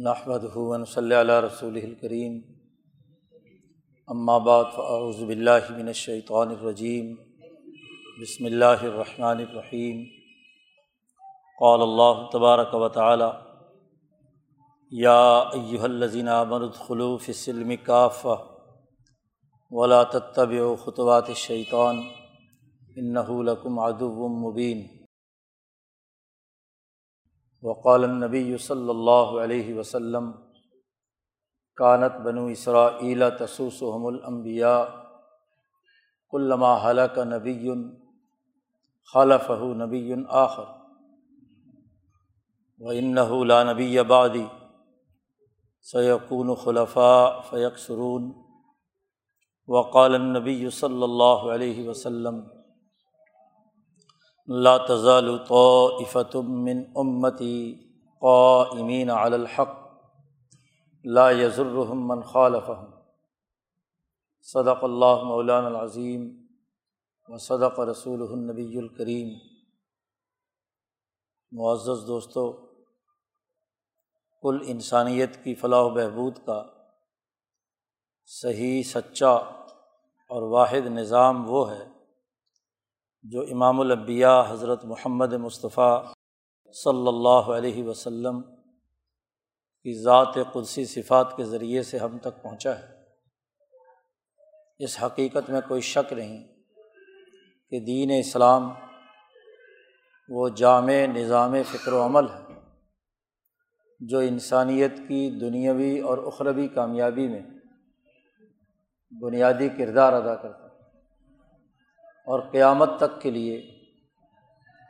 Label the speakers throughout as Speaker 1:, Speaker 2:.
Speaker 1: نحمد ہُون صلی اللہ رسول الکریم بعد فاعوذ باللہ من الشیطان الرجیم بسم اللہ الرحمن الرحیم قال اللہ تبارک و تعالی یا ایہا الذین آمنوا ادخلوا فی السلم کافہ ولا تتبعوا خطوات الشیطان انہ لکم عدو مبین وقال النبی صلی اللہ علیہ وسلم، کانت بنو اسرا تسوسحم الانبیاء علامہ حلق نبی خلف نبی آخر و انَََََََََََََََََََََََََََََََََََََََََََََََََََََََََََََََََََََََ سيقون سيقون خلفاء فيقسرون وقال النبی صلی اللہ علیہ وسلم لا تزال طائفة من امتی قائمین علی الحق. لا يضرهم من خالفهم. صدق اللہ مولان العظیم و صدق رسول النبی الکریم معزز دوستو، کل انسانیت کی فلاح و بہبود کا صحیح، سچا اور واحد نظام وہ ہے جو امام الانبیاء حضرت محمد مصطفیٰ صلی اللہ علیہ وسلم کی ذات قدسی صفات کے ذریعے سے ہم تک پہنچا ہے۔ اس حقیقت میں کوئی شک نہیں کہ دین اسلام وہ جامع نظام فکر و عمل ہے جو انسانیت کی دنیاوی اور اخروی کامیابی میں بنیادی کردار ادا کرتا ہے۔ اور قیامت تک کے لیے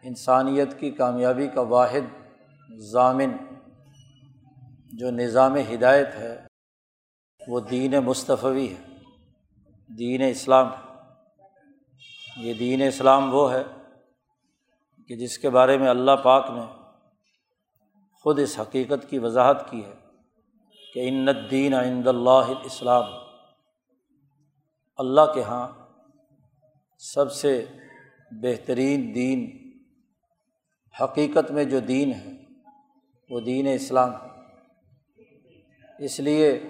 Speaker 1: انسانیت کی کامیابی کا واحد ضامن جو نظام ہدایت ہے، وہ دین مصطفی ہے، دین اسلام ہے۔ یہ دین اسلام وہ ہے کہ جس کے بارے میں اللہ پاک نے خود اس حقیقت کی وضاحت کی ہے کہ انت دین عند اللہ اسلام اللہ کے یہاں سب سے بہترین دین، حقیقت میں جو دین ہے، وہ دین اسلام ہے۔ اس لیے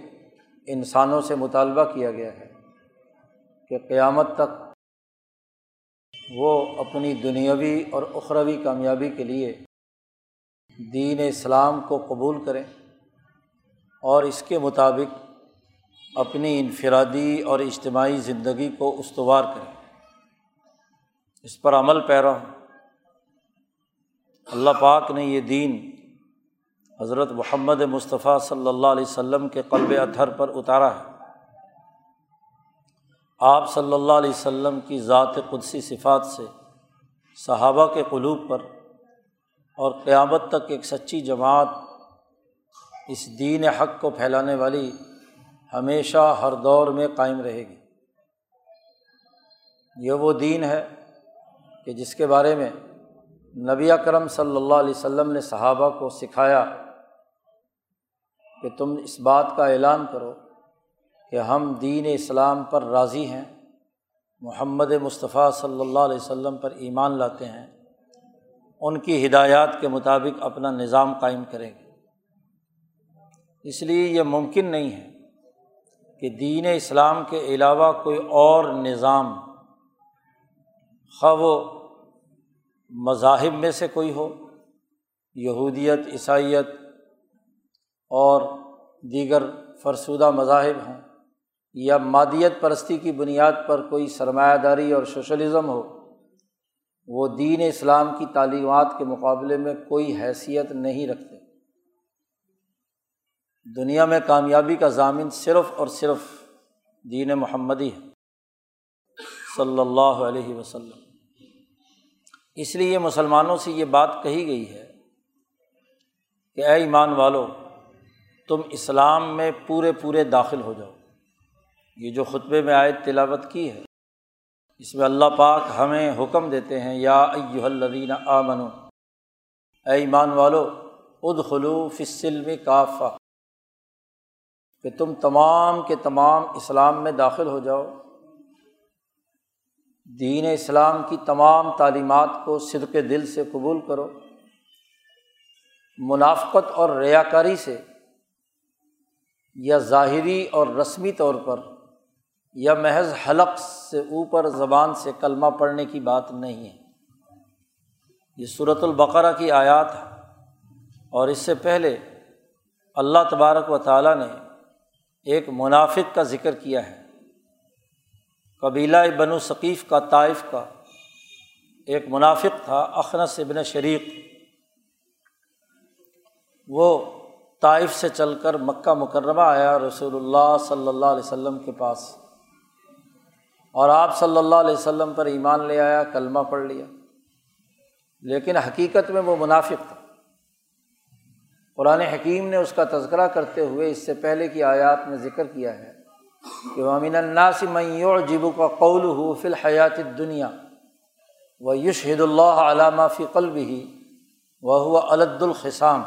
Speaker 1: انسانوں سے مطالبہ کیا گیا ہے کہ قیامت تک وہ اپنی دنیاوی اور اخروی کامیابی کے لیے دین اسلام کو قبول کریں اور اس کے مطابق اپنی انفرادی اور اجتماعی زندگی کو استوار کریں۔ اس پر عمل پیرا۔ ہوں اللہ پاک نے یہ دین حضرت محمد مصطفیٰ صلی اللہ علیہ وسلم کے قلب اتھر پر اتارا ہے۔ آپ صلی اللہ علیہ وسلم کی ذات قدسی صفات سے صحابہ کے قلوب پر اور قیامت تک ایک سچی جماعت اس دین حق کو پھیلانے والی ہمیشہ ہر دور میں قائم رہے گی۔ یہ وہ دین ہے کہ جس کے بارے میں نبی اکرم صلی اللہ علیہ وسلم نے صحابہ کو سکھایا کہ تم اس بات کا اعلان کرو کہ ہم دین اسلام پر راضی ہیں، محمد مصطفیٰ صلی اللہ علیہ وسلم پر ایمان لاتے ہیں، ان کی ہدایات کے مطابق اپنا نظام قائم کریں گے۔ اس لیے یہ ممکن نہیں ہے کہ دین اسلام کے علاوہ کوئی اور نظام، خواہ وہ مذاہب میں سے کوئی ہو، یہودیت، عیسائیت اور دیگر فرسودہ مذاہب ہوں یا مادیت پرستی کی بنیاد پر کوئی سرمایہ داری اور سوشلزم ہو، وہ دین اسلام کی تعلیمات کے مقابلے میں کوئی حیثیت نہیں رکھتے۔ دنیا میں کامیابی کا ضامن صرف اور صرف دین محمدی ہے۔ صلی اللہ علیہ وسلم۔ اس لیے مسلمانوں سے یہ بات کہی گئی ہے کہ اے ایمان والو، تم اسلام میں پورے پورے داخل ہو جاؤ۔ یہ جو خطبے میں آئے تلاوت کی ہے، اس میں اللہ پاک ہمیں حکم دیتے ہیں، یا ایو الدین آ منو اے ایمان والو اد خلو فصل میں کافا کہ تم تمام کے تمام اسلام میں داخل ہو جاؤ۔ دین اسلام کی تمام تعلیمات کو صدق دل سے قبول کرو۔ منافقت اور ریا کاری سے یا ظاہری اور رسمی طور پر یا محض حلق سے اوپر زبان سے کلمہ پڑھنے کی بات نہیں ہے۔ یہ صورت البقرہ کی آیات ہے اور اس سے پہلے اللہ تبارک و تعالیٰ نے ایک منافق کا ذکر کیا ہے۔ قبیلہ بن و ثقیف کا طائف کا ایک منافق تھا، اخنس ابن شریق۔ وہ طائف سے چل کر مکہ مکرمہ آیا رسول اللہ صلی اللہ علیہ وسلم کے پاس۔ اور آپ صلی اللہ علیہ وسلم پر ایمان لے آیا، کلمہ پڑھ لیا۔ لیکن حقیقت میں وہ منافق تھا۔ قرآن حکیم نے اس کا تذکرہ کرتے ہوئے اس سے پہلے کی آیات میں ذکر کیا ہے۔ کہ امین الناس میور جبو کا قول ہو فی الحیات دنیا و یشہد اللہ علامہ فی قلب ہی وہ ہوا الد الخسام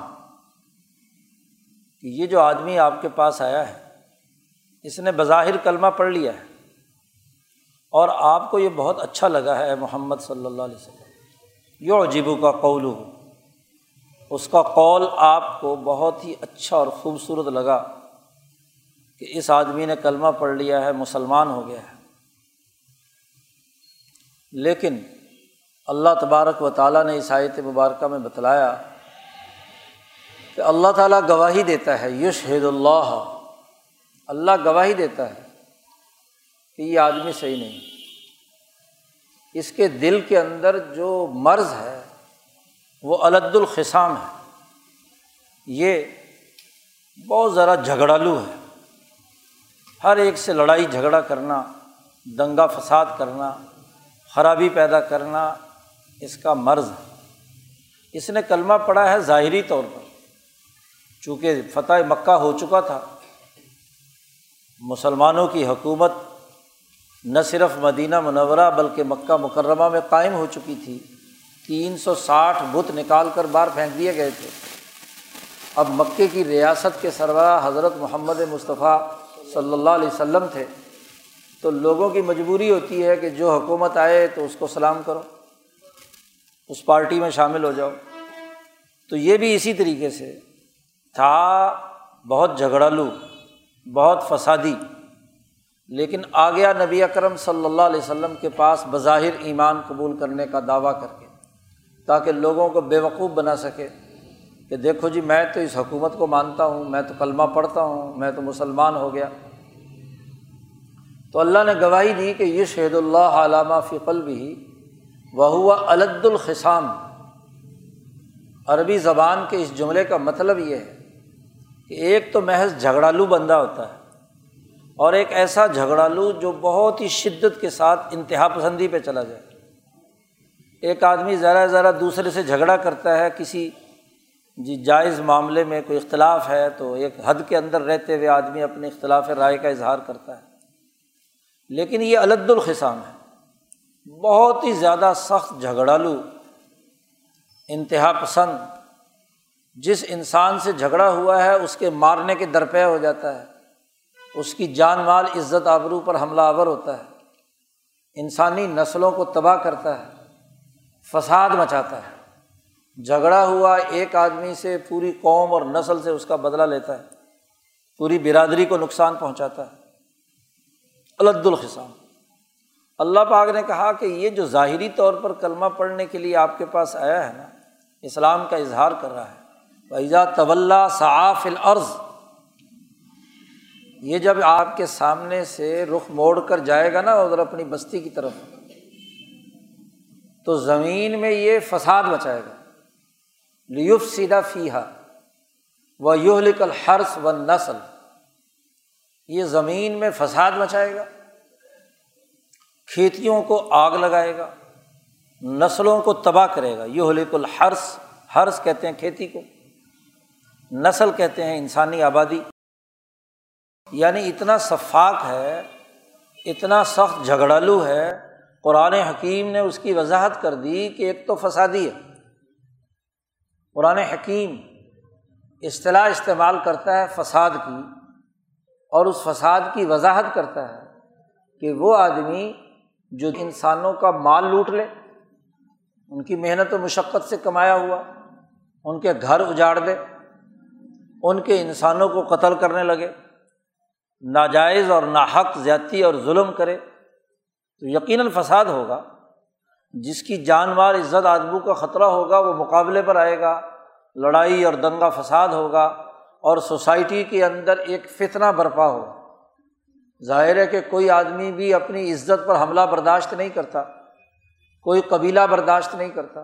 Speaker 1: کہ یہ جو آدمی آپ کے پاس آیا ہے، اس نے بظاہر کلمہ پڑھ لیا ہے اور آپ کو یہ بہت اچھا لگا ہے محمد صلی اللہ علیہ وسلم یو عجیبو کا قول ہو اس کا قول آپ کو بہت ہی اچھا اور خوبصورت لگا۔ کہ اس آدمی نے کلمہ پڑھ لیا ہے، مسلمان ہو گیا ہے۔ لیکن اللہ تبارک و تعالیٰ نے آیت مبارکہ میں بتلایا کہ اللہ تعالیٰ گواہی دیتا ہے یش حید اللہ۔ اللہ گواہی دیتا ہے کہ یہ آدمی صحیح نہیں۔ اس کے دل کے اندر جو مرض ہے، وہ علد الخسام ہے۔ یہ بہت ذرا جھگڑالو ہے۔ ہر ایک سے لڑائی جھگڑا کرنا، دنگا فساد کرنا، خرابی پیدا کرنا اس کا مرض ہے۔ اس نے کلمہ پڑھا ہے ظاہری طور پر۔ چونکہ فتح مکہ ہو چکا تھا، مسلمانوں کی حکومت نہ صرف مدینہ منورہ بلکہ مکہ مکرمہ میں قائم ہو چکی تھی۔ تین سو ساٹھ بت نکال کر باہر پھینک دیے گئے تھے۔ اب مکے کی ریاست کے سربراہ حضرت محمد مصطفیٰ صلی اللہ علیہ وسلم تھے، تو لوگوں کی مجبوری ہوتی ہے کہ جو حکومت آئے تو اس کو سلام کرو، اس پارٹی میں شامل ہو جاؤ۔ تو یہ بھی اسی طریقے سے تھا۔ بہت جھگڑالو، بہت فسادی، لیکن آ گیا نبی اکرم صلی اللہ علیہ وسلم کے پاس بظاہر ایمان قبول کرنے کا دعویٰ کر کے، تاکہ لوگوں کو بے وقوف بنا سکے۔ کہ دیکھو جی میں تو اس حکومت کو مانتا ہوں، میں تو کلمہ پڑھتا ہوں، میں تو مسلمان ہو گیا۔ تو اللہ نے گواہی دی کہ یہ شہید اللہ علامہ فقل بھی وہ ہوا الد الخسام عربی زبان کے اس جملے کا مطلب یہ ہے کہ ایک تو محض جھگڑالو بندہ ہوتا ہے اور ایک ایسا جھگڑالو جو بہت ہی شدت کے ساتھ انتہا پسندی پہ چلا جائے۔ ایک آدمی ذرا ذرا دوسرے سے جھگڑا کرتا ہے، کسی جی جائز معاملے میں کوئی اختلاف ہے تو ایک حد کے اندر رہتے ہوئے آدمی اپنے اختلاف رائے کا اظہار کرتا ہے۔ لیکن یہ الد الخسام ہے۔ بہت ہی زیادہ سخت جھگڑالو، انتہا پسند۔ جس انسان سے جھگڑا ہوا ہے، اس کے مارنے کے درپے ہو جاتا ہے۔ اس کی جان مال، عزت آبرو پر حملہ آور ہوتا ہے۔ انسانی نسلوں کو تباہ کرتا ہے، فساد مچاتا ہے۔ جھگڑا ہوا، ایک آدمی سے پوری قوم اور نسل سے اس کا بدلہ لیتا ہے، پوری برادری کو نقصان پہنچاتا ہے۔ الد الخصام۔ اللہ پاک نے کہا کہ یہ جو ظاہری طور پر کلمہ پڑھنے کے لیے آپ کے پاس آیا ہے نا، اسلام کا اظہار کر رہا ہے۔ ویزا طول صاف العرض یہ جب آپ کے سامنے سے رخ موڑ کر جائے گا نا، ادھر اپنی بستی کی طرف، تو زمین میں یہ فساد مچائے گا۔ لیف سیدھا فیحا و یوہ لکل و نسل یہ زمین میں فساد مچائے گا، کھیتیوں کو آگ لگائے گا، نسلوں کو تباہ کرے گا۔ یہ لک الحرس حرس کہتے ہیں کھیتی کو، نسل کہتے ہیں انسانی آبادی۔ یعنی اتنا شفاق ہے، اتنا سخت جھگڑالو ہے، قرآن حکیم نے اس کی وضاحت کر دی کہ ایک تو فسادی ہے۔ قرآن حکیم اصطلاح استعمال کرتا ہے فساد کی اور اس فساد کی وضاحت کرتا ہے کہ وہ آدمی جو انسانوں کا مال لوٹ لے، ان کی محنت و مشقت سے کمایا ہوا، ان کے گھر اجاڑ دے، ان کے انسانوں کو قتل کرنے لگے، ناجائز اور ناحق زیادتی اور ظلم کرے، تو یقیناً فساد ہوگا۔ جس کی جان مال عزت آدموں کا خطرہ ہوگا، وہ مقابلے پر آئے گا، لڑائی اور دنگا فساد ہوگا اور سوسائٹی کے اندر ایک فتنہ برپا ہو۔ ظاہر ہے کہ کوئی آدمی بھی اپنی عزت پر حملہ برداشت نہیں کرتا، کوئی قبیلہ برداشت نہیں کرتا۔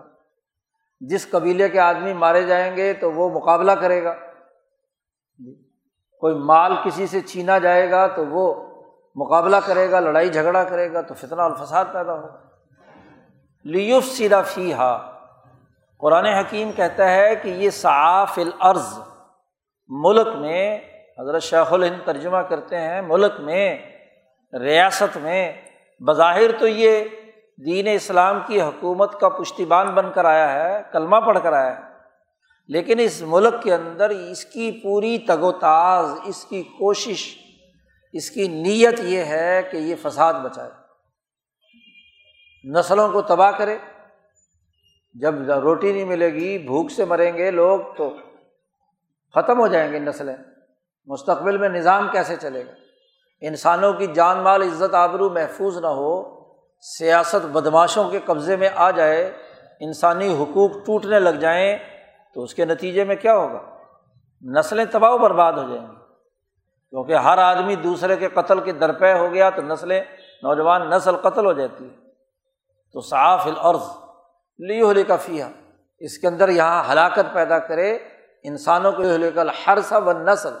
Speaker 1: جس قبیلے کے آدمی مارے جائیں گے تو وہ مقابلہ کرے گا۔ کوئی مال کسی سے چھینا جائے گا تو وہ مقابلہ کرے گا، لڑائی جھگڑا کرے گا تو فتنہ الفساد پیدا ہوگا۔ لیوف سیدھا فی ہا قرآن حکیم کہتا ہے کہ یہ صاف العرض ملک میں، حضرت شیخ الہند ترجمہ کرتے ہیں، ملک میں، ریاست میں، بظاہر تو یہ دین اسلام کی حکومت کا پشتیبان بن کر آیا ہے، کلمہ پڑھ کر آیا ہے۔ لیکن اس ملک کے اندر اس کی پوری تگ و تاز، اس کی کوشش، اس کی نیت یہ ہے کہ یہ فساد بچائے۔ نسلوں کو تباہ کرے۔ جب روٹی نہیں ملے گی، بھوک سے مریں گے لوگ تو ختم ہو جائیں گے نسلیں۔ مستقبل میں نظام کیسے چلے گا؟ انسانوں کی جان مال، عزت، آبرو محفوظ نہ ہو، سیاست بدماشوں کے قبضے میں آ جائے، انسانی حقوق ٹوٹنے لگ جائیں، تو اس کے نتیجے میں کیا ہوگا؟ نسلیں تباہ و برباد ہو جائیں گی۔ کیونکہ ہر آدمی دوسرے کے قتل کے درپے ہو گیا تو نسلیں، نوجوان نسل قتل ہو جاتی ہے۔ تو صاف العرض لی ہو کا فیا اس کے اندر یہاں ہلاکت پیدا کرے انسانوں کو لے کر ہر سا و نسل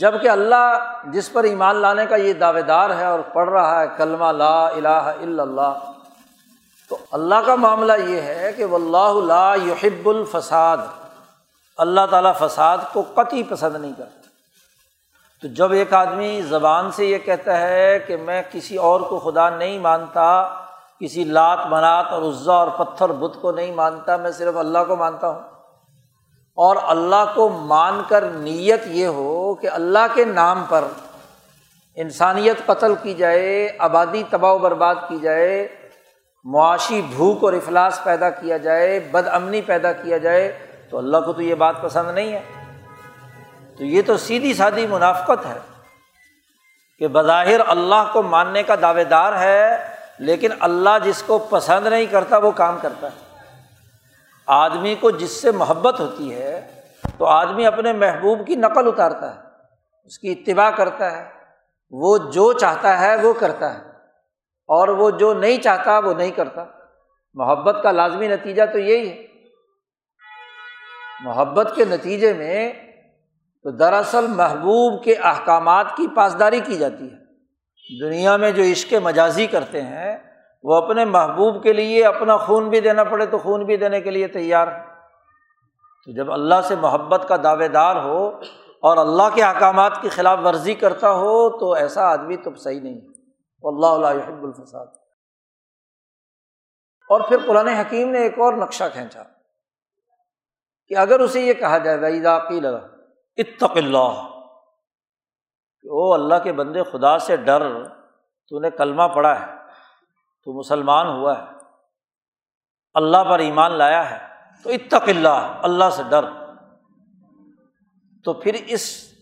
Speaker 1: جبکہ اللہ جس پر ایمان لانے کا یہ دعوے دار ہے اور پڑھ رہا ہے کلمہ لا الہ الا اللہ، تو اللہ کا معاملہ یہ ہے کہ اللہ لا یحب الفساد۔ اللہ تعالیٰ فساد کو قطعی پسند نہیں کرتا۔ تو جب ایک آدمی زبان سے یہ کہتا ہے کہ میں کسی اور کو خدا نہیں مانتا، کسی لات منات اور عزا اور پتھر بت کو نہیں مانتا، میں صرف اللہ کو مانتا ہوں۔ اور اللہ کو مان کر نیت یہ ہو کہ اللہ کے نام پر انسانیت قتل کی جائے، آبادی تباہ و برباد کی جائے، معاشی بھوک اور افلاس پیدا کیا جائے بد امنی پیدا کیا جائے، تو اللہ کو تو یہ بات پسند نہیں ہے۔ تو یہ تو سیدھی سادھی منافقت ہے کہ بظاہر اللہ کو ماننے کا دعوے دار ہے، لیکن اللہ جس کو پسند نہیں کرتا وہ کام کرتا ہے۔ آدمی کو جس سے محبت ہوتی ہے، تو آدمی اپنے محبوب کی نقل اتارتا ہے، اس کی اتباع کرتا ہے۔ وہ جو چاہتا ہے وہ کرتا ہے، اور وہ جو نہیں چاہتا وہ نہیں کرتا۔ محبت کا لازمی نتیجہ تو یہی ہے۔ محبت کے نتیجے میں تو دراصل محبوب کے احکامات کی پاسداری کی جاتی ہے۔ دنیا میں جو عشق مجازی کرتے ہیں، وہ اپنے محبوب کے لیے اپنا خون بھی دینا پڑے تو خون بھی دینے کے لیے تیار تو جب اللہ سے محبت کا دعوے دار ہو اور اللہ کے احکامات کی خلاف ورزی کرتا ہو تو ایسا آدمی تو صحیح نہیں اللہ اللہ الفساد۔ اور پھر قرآن حکیم نے ایک اور نقشہ کھینچا کہ اگر اسے یہ کہا جائے بھائی ذاقی لگا اتق اللہ۔ کہ او اللہ کے بندے، خدا سے ڈر، تو نے کلمہ پڑا ہے، تو مسلمان ہوا ہے۔ اللہ پر ایمان لایا ہے، تو اتق اللہ اللہ سے ڈر۔ تو پھر اس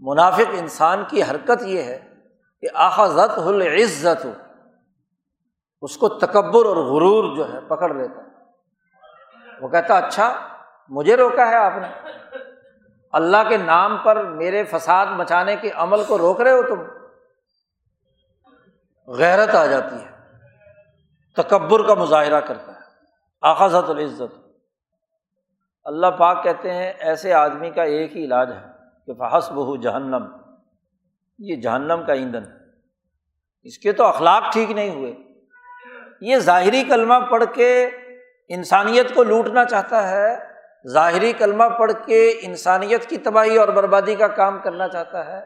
Speaker 1: منافق انسان کی حرکت یہ ہے کہ آخذت العزت ہو اس کو تکبر اور غرور جو ہے، پکڑ لیتا ہے۔ وہ کہتا اچھا مجھے روکا ہے آپ نے۔ اللہ کے نام پر میرے فساد مچانے کے عمل کو روک رہے ہو تم، غیرت آ جاتی ہے، تکبر کا مظاہرہ کرتا ہے آخذت العزت۔ اللہ پاک کہتے ہیں، ایسے آدمی کا ایک ہی علاج ہے کہ فحس بہو جہنم۔ یہ جہنم کا ایندھن اس کے تو اخلاق ٹھیک نہیں ہوئے۔ یہ ظاہری کلمہ پڑھ کے انسانیت کو لوٹنا چاہتا ہے ظاہری کلمہ پڑھ کے انسانیت کی تباہی اور بربادی کا کام کرنا چاہتا ہے،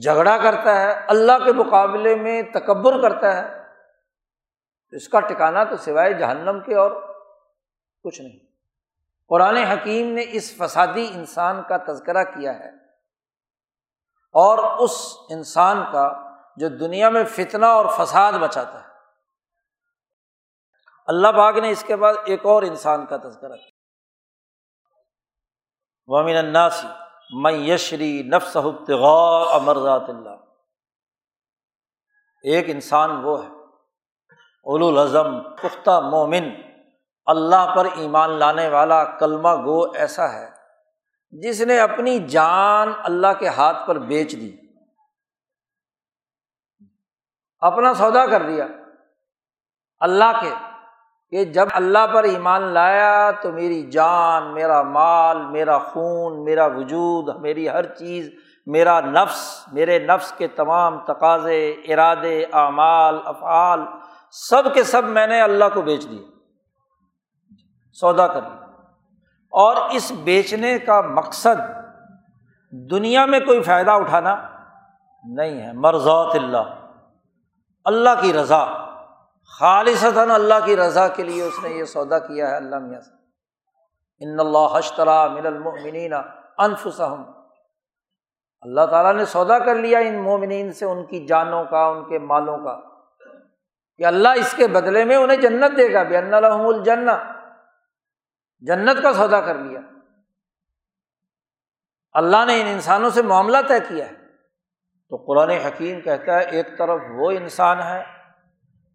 Speaker 1: جھگڑا کرتا ہے، اللہ کے مقابلے میں تکبر کرتا ہے اس کا ٹکانا تو سوائے جہنم کے اور کچھ نہیں۔ قرآن حکیم نے اس فسادی انسان کا تذکرہ کیا ہے اور اس انسان کا جو دنیا میں فتنا اور فساد بچاتا ہے۔ اللہ باغ نے اس کے بعد ایک اور انسان کا تذکرہ کیا۔ وامن الناسی میں یشری نفس امرزات اللہ۔ ایک انسان وہ ہے، اولو الازم پختہ مومن، اللہ پر ایمان لانے والا کلمہ گو ایسا ہے جس نے اپنی جان اللہ کے ہاتھ پر بیچ دی۔ اپنا سودا کر دیا اللہ کے۔ کہ جب اللہ پر ایمان لایا تو میری جان، میرا مال، میرا خون، میرا وجود، میری ہر چیز، میرا نفس، میرے نفس کے تمام تقاضے، ارادے، اعمال، افعال، سب کے سب میں نے اللہ کو بیچ دیے، سودا کر لیا۔ اور اس بیچنے کا مقصد دنیا میں کوئی فائدہ اٹھانا نہیں ہے۔ مرزات اللہ اللہ کی رضا۔ خالصتاً اللہ کی رضا کے لیے اس نے یہ سودا کیا ہے اللہ میاں سے۔ ان اللہ حشترا من المؤمنین انفسہم۔ اللہ تعالیٰ نے سودا کر لیا ان مومنین سے، ان کی جانوں کا، ان کے مالوں کا۔ کہ اللہ اس کے بدلے میں انہیں جنت دے گا بے الحم الجن جنت کا سودا کر لیا۔ اللہ نے ان انسانوں سے معاملہ طے کیا ہے۔ تو قرآن حکیم کہتا ہے، ایک طرف وہ انسان ہے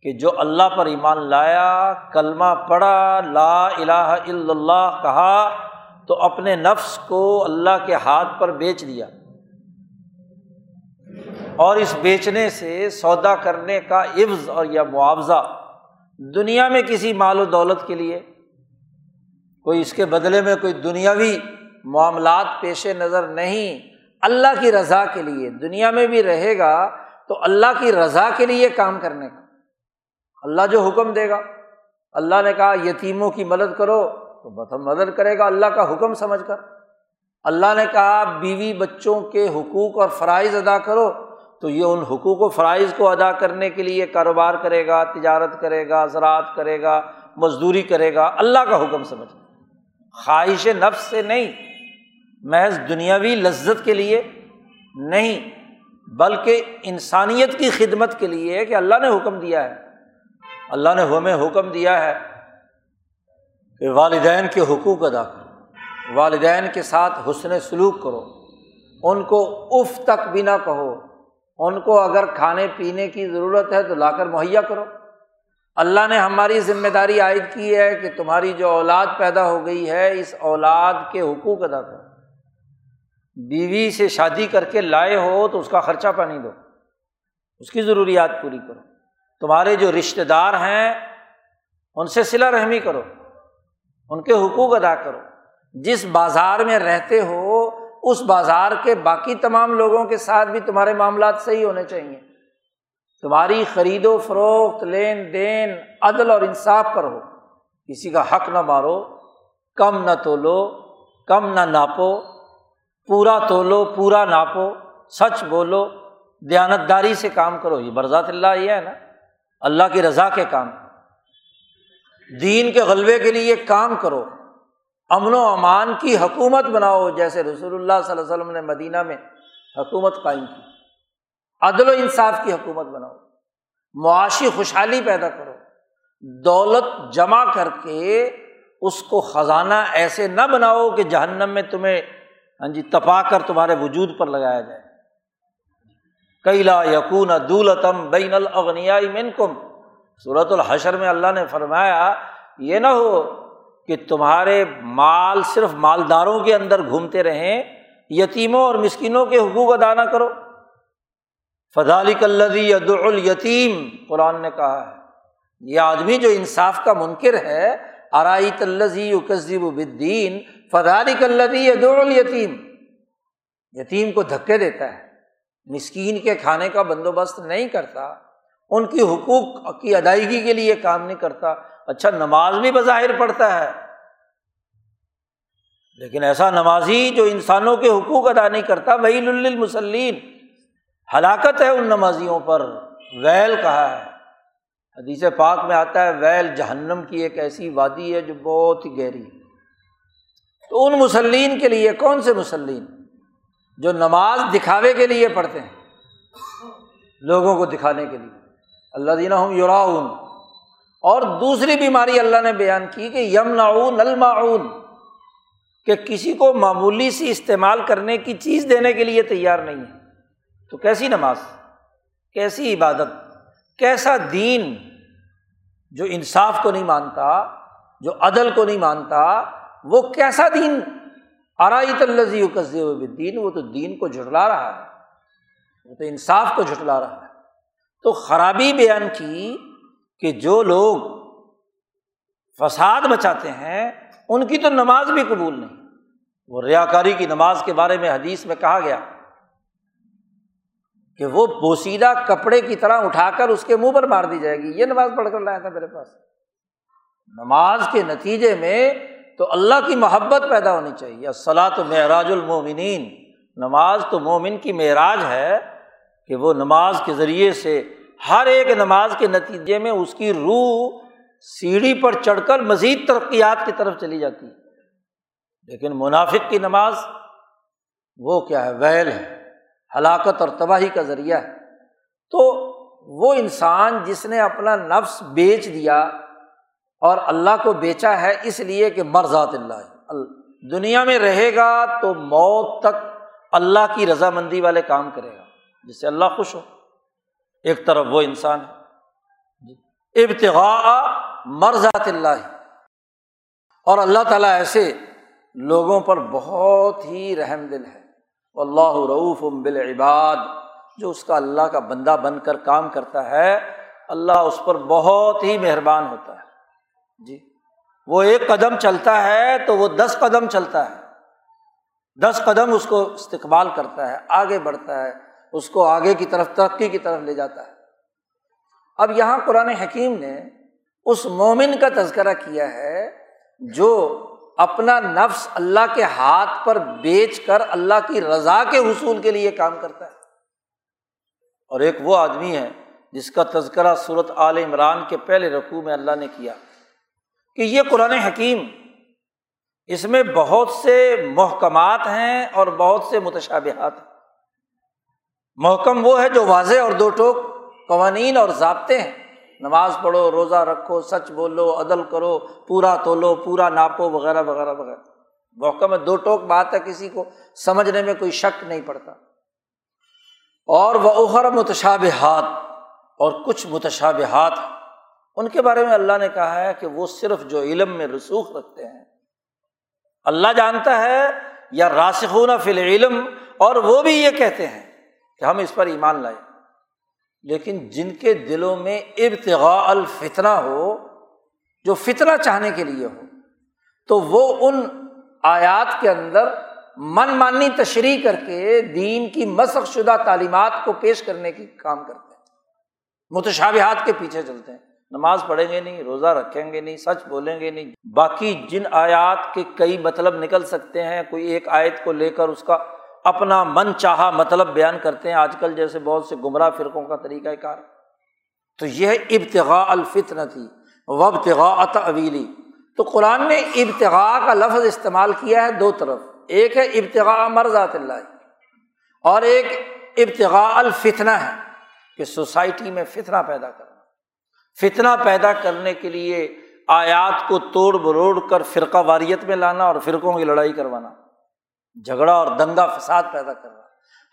Speaker 1: کہ جو اللہ پر ایمان لایا، کلمہ پڑھا، لا الہ الا اللہ کہا، تو اپنے نفس کو اللہ کے ہاتھ پر بیچ دیا۔ اور اس بیچنے سے سودا کرنے کا عفظ اور یا معاوضہ دنیا میں کسی مال و دولت کے لیے، کوئی اس کے بدلے میں کوئی دنیاوی معاملات پیش نظر نہیں، اللہ کی رضا کے لیے، دنیا میں بھی رہے گا تو اللہ کی رضا کے لیے کام کرنے کا۔ اللہ جو حکم دے گا۔ اللہ نے کہا، یتیموں کی مدد کرو، تو مدد کرے گا، اللہ کا حکم سمجھ کر۔ اللہ نے کہا، بیوی بچوں کے حقوق اور فرائض ادا کرو، تو یہ ان حقوق و فرائض کو ادا کرنے کے لیے کاروبار کرے گا، تجارت کرے گا، زراعت کرے گا، مزدوری کرے گا۔ اللہ کا حکم سمجھ۔ خواہش نفس سے نہیں، محض دنیاوی لذت کے لیے نہیں، بلکہ انسانیت کی خدمت کے لیے کہ اللہ نے حکم دیا ہے۔ اللہ نے ہمیں حکم دیا ہے کہ والدین کے حقوق ادا کرو، والدین کے ساتھ حسن سلوک کرو۔ ان کو اف تک بھی نہ کہو۔ ان کو اگر کھانے پینے کی ضرورت ہے تو لا کر مہیا کرو۔ اللہ نے ہماری ذمہ داری عائد کی ہے کہ تمہاری جو اولاد پیدا ہو گئی ہے، اس اولاد کے حقوق ادا کرو۔ بیوی سے شادی کر کے لائے ہو تو اس کا خرچہ پانی دو۔ اس کی ضروریات پوری کرو۔ تمہارے جو رشتے دار ہیں، ان سے سلا رحمی کرو، ان کے حقوق ادا کرو۔ جس بازار میں رہتے ہو، اس بازار کے باقی تمام لوگوں کے ساتھ بھی تمہارے معاملات صحیح ہونے چاہیے۔ تمہاری خرید و فروخت، لین دین، عدل اور انصاف پر ہو۔ کسی کا حق نہ مارو، کم نہ تولو، کم نہ ناپو، پورا تولو، پورا ناپو، سچ بولو، دیانتداری سے کام کرو۔ یہ برزات اللہ یہ ہے نا۔ اللہ کی رضا کے کام۔ دین کے غلبے کے لیے کام کرو۔ امن و امان کی حکومت بناؤ، جیسے رسول اللہ صلی اللہ علیہ وسلم نے مدینہ میں حکومت قائم کی۔ عدل و انصاف کی حکومت بناؤ۔ معاشی خوشحالی پیدا کرو۔ دولت جمع کر کے اس کو خزانہ ایسے نہ بناؤ کہ جہنم میں تمہیں ہاں جی تپا کر تمہارے وجود پر لگایا جائے۔ کیلا یقون دولتم بین الاغنیائی من کم صورت الحشر میں اللہ نے فرمایا، یہ نہ ہو کہ تمہارے مال صرف مالداروں کے اندر گھومتے رہیں، یتیموں اور مسکینوں کے حقوق ادا نہ کرو۔ فضالی کلدی الیتیم۔ قرآن نے کہا ہے، یہ آدمی جو انصاف کا منکر ہے آرائی تلزی یوکزیب بدین فضالی کلدی الیتیم۔ یتیم کو دھکے دیتا ہے۔ مسکین کے کھانے کا بندوبست نہیں کرتا، ان کی حقوق کی ادائیگی کے لیے کام نہیں کرتا۔ اچھا نماز بھی بظاہر پڑتا ہے، لیکن ایسا نمازی جو انسانوں کے حقوق ادا نہیں کرتا وہی للمسلین ہلاکت ہے ان نمازیوں پر۔ ویل کہا ہے۔ حدیث پاک میں آتا ہے، ویل جہنم کی ایک ایسی وادی ہے جو بہت ہی گہری۔ ہے تو ان مسلین کے لیے کون سے مسلین جو نماز دکھاوے کے لیے پڑھتے ہیں، لوگوں کو دکھانے کے لیے۔ اللہ دینا ہوں یوراؤن اور دوسری بیماری اللہ نے بیان کی کہ یم نعون المعون کہ کسی کو معمولی سی استعمال کرنے کی چیز دینے کے لیے تیار نہیں ہے۔ تو کیسی نماز؟ کیسی عبادت؟ کیسا دین جو انصاف کو نہیں مانتا، جو عدل کو نہیں مانتا، وہ کیسا دین آرائی تلزی دین وہ تو دین کو جھٹلا رہا ہے۔ وہ تو انصاف کو جھٹلا رہا ہے۔ تو خرابی بیان کی کہ جو لوگ فساد بچاتے ہیں، ان کی تو نماز بھی قبول نہیں۔ وہ ریا کاری کی نماز کے بارے میں حدیث میں کہا گیا کہ وہ بوسیدہ کپڑے کی طرح اٹھا کر اس کے منہ پر مار دی جائے گی۔ یہ نماز پڑھ کر لایا تھا میرے پاس۔ نماز کے نتیجے میں تو اللہ کی محبت پیدا ہونی چاہیے۔ صلاح تو معراج المومنین۔ نماز تو مومن کی معراج ہے کہ وہ نماز کے ذریعے سے ہر ایک نماز کے نتیجے میں اس کی روح سیڑھی پر چڑھ کر مزید ترقیات کی طرف چلی جاتی ہے۔ لیکن منافق کی نماز وہ کیا ہے؟ ویل ہے، ہلاکت اور تباہی کا ذریعہ ہے۔ تو وہ انسان جس نے اپنا نفس بیچ دیا اور اللہ کو بیچا ہے اس لیے کہ مرزات اللہ دنیا میں رہے گا تو موت تک اللہ کی رضامندی والے کام کرے گا، جس سے اللہ خوش ہو۔ ایک طرف وہ انسان ہے۔ جی۔ ابتغاء مرزات اللہ اور اللہ تعالیٰ ایسے لوگوں پر بہت ہی رحم دل ہے۔ اللہ رعوف بالعباد، جو اس کا اللہ کا بندہ بن کر کام کرتا ہے، اللہ اس پر بہت ہی مہربان ہوتا ہے۔ جی۔ وہ ایک قدم چلتا ہے تو وہ دس قدم چلتا ہے۔ دس قدم اس کو استقبال کرتا ہے، آگے بڑھتا ہے، اس کو آگے کی طرف، ترقی کی طرف لے جاتا ہے۔ اب یہاں قرآن حکیم نے اس مومن کا تذکرہ کیا ہے جو اپنا نفس اللہ کے ہاتھ پر بیچ کر اللہ کی رضا کے حصول کے لیے کام کرتا ہے۔ اور ایک وہ آدمی ہے جس کا تذکرہ صورت عال عمران کے پہلے رقوع میں اللہ نے کیا۔ کہ یہ قرآن حکیم اس میں بہت سے محکمات ہیں اور بہت سے متشابہات ہیں۔ محکم وہ ہے جو واضح اور دو ٹوک قوانین اور ضابطے ہیں۔ نماز پڑھو، روزہ رکھو، سچ بولو، عدل کرو، پورا تولو، پورا ناپو، وغیرہ وغیرہ وغیرہ۔ موقع میں دو ٹوک بات ہے، کسی کو سمجھنے میں کوئی شک نہیں پڑتا۔ اور وہ اخر متشابہات اور کچھ متشابہات ان کے بارے میں اللہ نے کہا ہے کہ وہ صرف جو علم میں رسوخ رکھتے ہیں۔ اللہ جانتا ہے، یا راسخون فی العلم، اور وہ بھی یہ کہتے ہیں کہ ہم اس پر ایمان لائیں۔ لیکن جن کے دلوں میں ابتغاء الفتنا ہو، جو فتنا چاہنے کے لیے ہو، تو وہ ان آیات کے اندر من مانی تشریح کر کے دین کی مسق شدہ تعلیمات کو پیش کرنے کی کام کرتے ہیں۔ متشابہات کے پیچھے چلتے ہیں۔ نماز پڑھیں گے نہیں، روزہ رکھیں گے نہیں، سچ بولیں گے نہیں۔ باقی جن آیات کے کئی مطلب نکل سکتے ہیں، کوئی ایک آیت کو لے کر اس کا اپنا من چاہا مطلب بیان کرتے ہیں۔ آج کل جیسے بہت سے گمراہ فرقوں کا طریقۂ کار۔ تو یہ ابتغاء الفتن تھی۔ وبتغا اویلی تو قرآن نے ابتغاء کا لفظ استعمال کیا ہے دو طرف۔ ایک ہے ابتغاء مرضات اللہ۔ اور ایک ابتغاء الفتنا ہے کہ سوسائٹی میں فتنا پیدا کرنا۔ فتنا پیدا کرنے کے لیے آیات کو توڑ بروڑ کر فرقہ واریت میں لانا اور فرقوں کی لڑائی کروانا، جھگڑا اور دنگا فساد پیدا کر رہا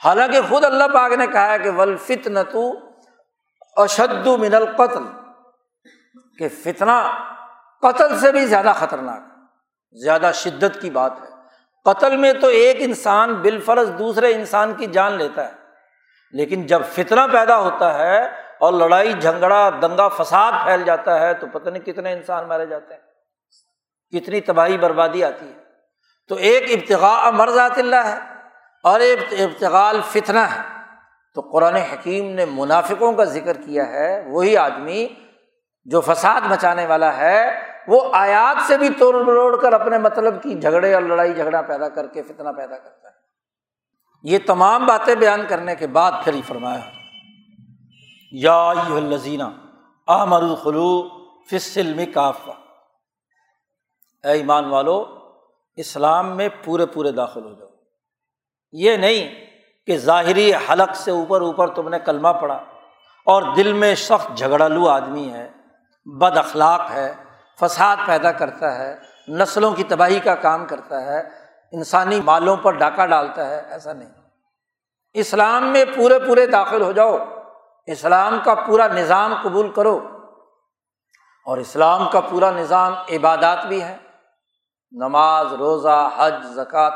Speaker 1: حالانکہ خود اللہ پاک نے کہا ہے کہ ولفت نتو اشد من القتل۔ کہ فتنا قتل سے بھی زیادہ خطرناک، زیادہ شدت کی بات ہے۔ قتل میں تو ایک انسان بالفرض دوسرے انسان کی جان لیتا ہے، لیکن جب فتنا پیدا ہوتا ہے اور لڑائی، جھگڑا، دنگا فساد پھیل جاتا ہے تو پتہ نہیں کتنے انسان مارے جاتے ہیں۔ کتنی تباہی، بربادی آتی ہے۔ تو ایک ابتغاء مرضات اللہ ہے اور ایک ابتغال فتنا ہے۔ تو قرآن حکیم نے منافقوں کا ذکر کیا ہے۔ وہی آدمی جو فساد مچانے والا ہے، وہ آیات سے بھی توڑ بروڑ کر اپنے مطلب کی جھگڑے اور لڑائی، جھگڑا پیدا کر کے فتنا پیدا کرتا ہے۔ یہ تمام باتیں بیان کرنے کے بعد پھر ہی فرمایا۔ یا لذینہ احمد الخلو فصل کافا اے ایمان والو، اسلام میں پورے پورے داخل ہو جاؤ۔ یہ نہیں کہ ظاہری حلق سے اوپر اوپر تم نے کلمہ پڑا اور دل میں سخت جھگڑالو آدمی ہے، بد اخلاق ہے، فساد پیدا کرتا ہے، نسلوں کی تباہی کا کام کرتا ہے، انسانی مالوں پر ڈاکہ ڈالتا ہے، ایسا نہیں۔ اسلام میں پورے پورے داخل ہو جاؤ۔ اسلام کا پورا نظام قبول کرو اور اسلام کا پورا نظام عبادات بھی ہے۔ نماز، روزہ، حج، زکوٰۃ،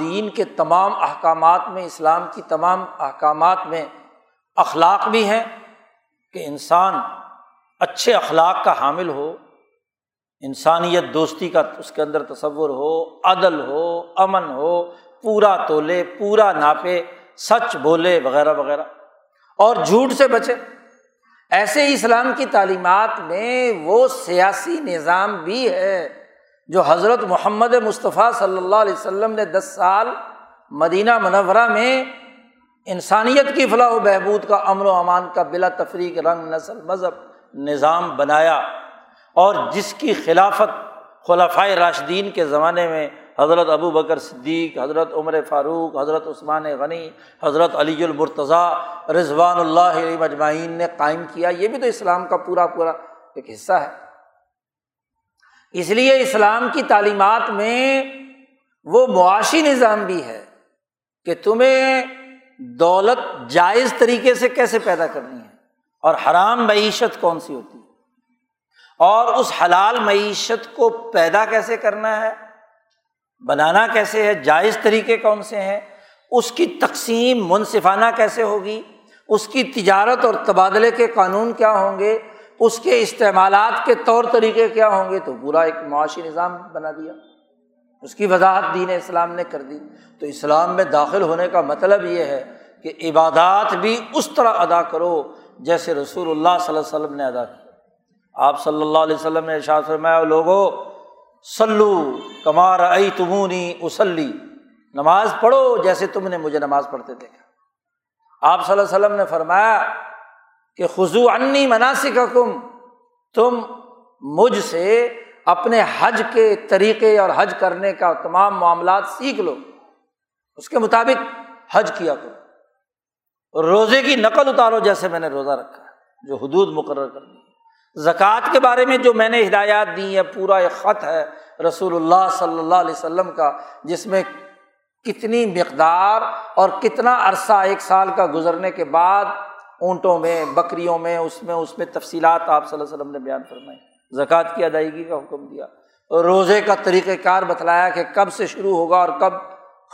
Speaker 1: دین کے تمام احکامات میں، اسلام کی تمام احکامات میں اخلاق بھی ہیں کہ انسان اچھے اخلاق کا حامل ہو، انسانیت، دوستی کا اس کے اندر تصور ہو، عدل ہو، امن ہو، پورا تولے، پورا ناپے، سچ بولے، وغیرہ وغیرہ۔ اور جھوٹ سے بچے۔ ایسے ہی اسلام کی تعلیمات میں وہ سیاسی نظام بھی ہے جو حضرت محمد مصطفیٰ صلی اللہ علیہ وسلم نے دس سال مدینہ منورہ میں انسانیت کی فلاح و بہبود کا امن و امان کا بلا تفریق، رنگ، نسل، مذہب نظام بنایا اور جس کی خلافت خلافۂ راشدین کے زمانے میں حضرت ابو بکر صدیق، حضرت عمر فاروق، حضرت عثمان غنی، حضرت علی المرتضیٰ رضوان اللہ علیہ مجمعین نے قائم کیا۔ یہ بھی تو اسلام کا پورا پورا ایک حصہ ہے۔ اس لیے اسلام کی تعلیمات میں وہ معاشی نظام بھی ہے کہ تمہیں دولت جائز طریقے سے کیسے پیدا کرنی ہے اور حرام معیشت کون سی ہوتی ہے؟ اور اس حلال معیشت کو پیدا کیسے کرنا ہے؟ بنانا کیسے ہے؟ جائز طریقے کون سے ہیں؟ اس کی تقسیم منصفانہ کیسے ہوگی؟ اس کی تجارت اور تبادلے کے قانون کیا ہوں گے؟ اس کے استعمالات کے طور طریقے کیا ہوں گے؟ تو پورا ایک معاشی نظام بنا دیا۔ اس کی وضاحت دین اسلام نے کر دی۔ تو اسلام میں داخل ہونے کا مطلب یہ ہے کہ عبادات بھی اس طرح ادا کرو جیسے رسول اللہ صلی اللہ علیہ وسلم نے ادا کیا آپ صلی اللہ علیہ وسلم نے ارشاد فرمایا، لوگو سلو کمار ائی تمونی اسلی نماز پڑھو جیسے تم نے مجھے نماز پڑھتے دیکھا۔ آپ صلی اللہ علیہ وسلم نے فرمایا کہ خزو انی مناسب کم تم مجھ سے اپنے حج کے طریقے اور حج کرنے کا تمام معاملات سیکھ لو۔ اس کے مطابق حج کیا کرو۔ روزے کی نقل اتارو جیسے میں نے روزہ رکھا جو حدود مقرر کر دی زکوٰۃ کے بارے میں جو میں نے ہدایات دی ہے پورا ایک خط ہے رسول اللہ صلی اللہ علیہ وسلم کا، جس میں کتنی مقدار اور کتنا عرصہ ایک سال کا گزرنے کے بعد اونٹوں میں، بکریوں میں، اس میں اس میں تفصیلات آپ صلی اللہ علیہ وسلم نے بیان فرمائی۔ زکوٰۃ کی ادائیگی کا حکم دیا۔ روزے کا طریقۂ کار بتلایا کہ کب سے شروع ہوگا اور کب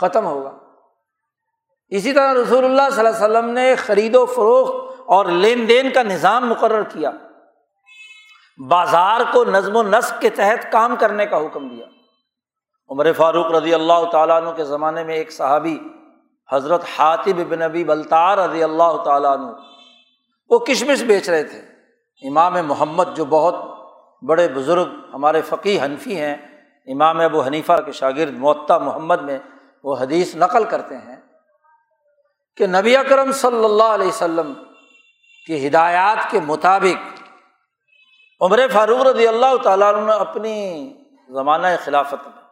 Speaker 1: ختم ہوگا۔ اسی طرح رسول اللہ صلی اللہ علیہ وسلم نے خرید و فروخت اور لین دین کا نظام مقرر کیا۔ بازار کو نظم و نسق کے تحت کام کرنے کا حکم دیا۔ عمر فاروق رضی اللہ تعالیٰ عنہ کے زمانے میں ایک صحابی، حضرت حاطب بن نبی بلطار رضی اللہ تعالیٰ عنہ، وہ کشمش بیچ رہے تھے۔ امام محمد جو بہت بڑے بزرگ ہمارے فقی حنفی ہیں، امام ابو حنیفہ کے شاگرد معطا محمد میں وہ حدیث نقل کرتے ہیں کہ نبی اکرم صلی اللہ علیہ وسلم کی ہدایات کے مطابق عمر فاروق رضی اللہ تعالیٰ عنہ اپنی زمانہ خلافت میں،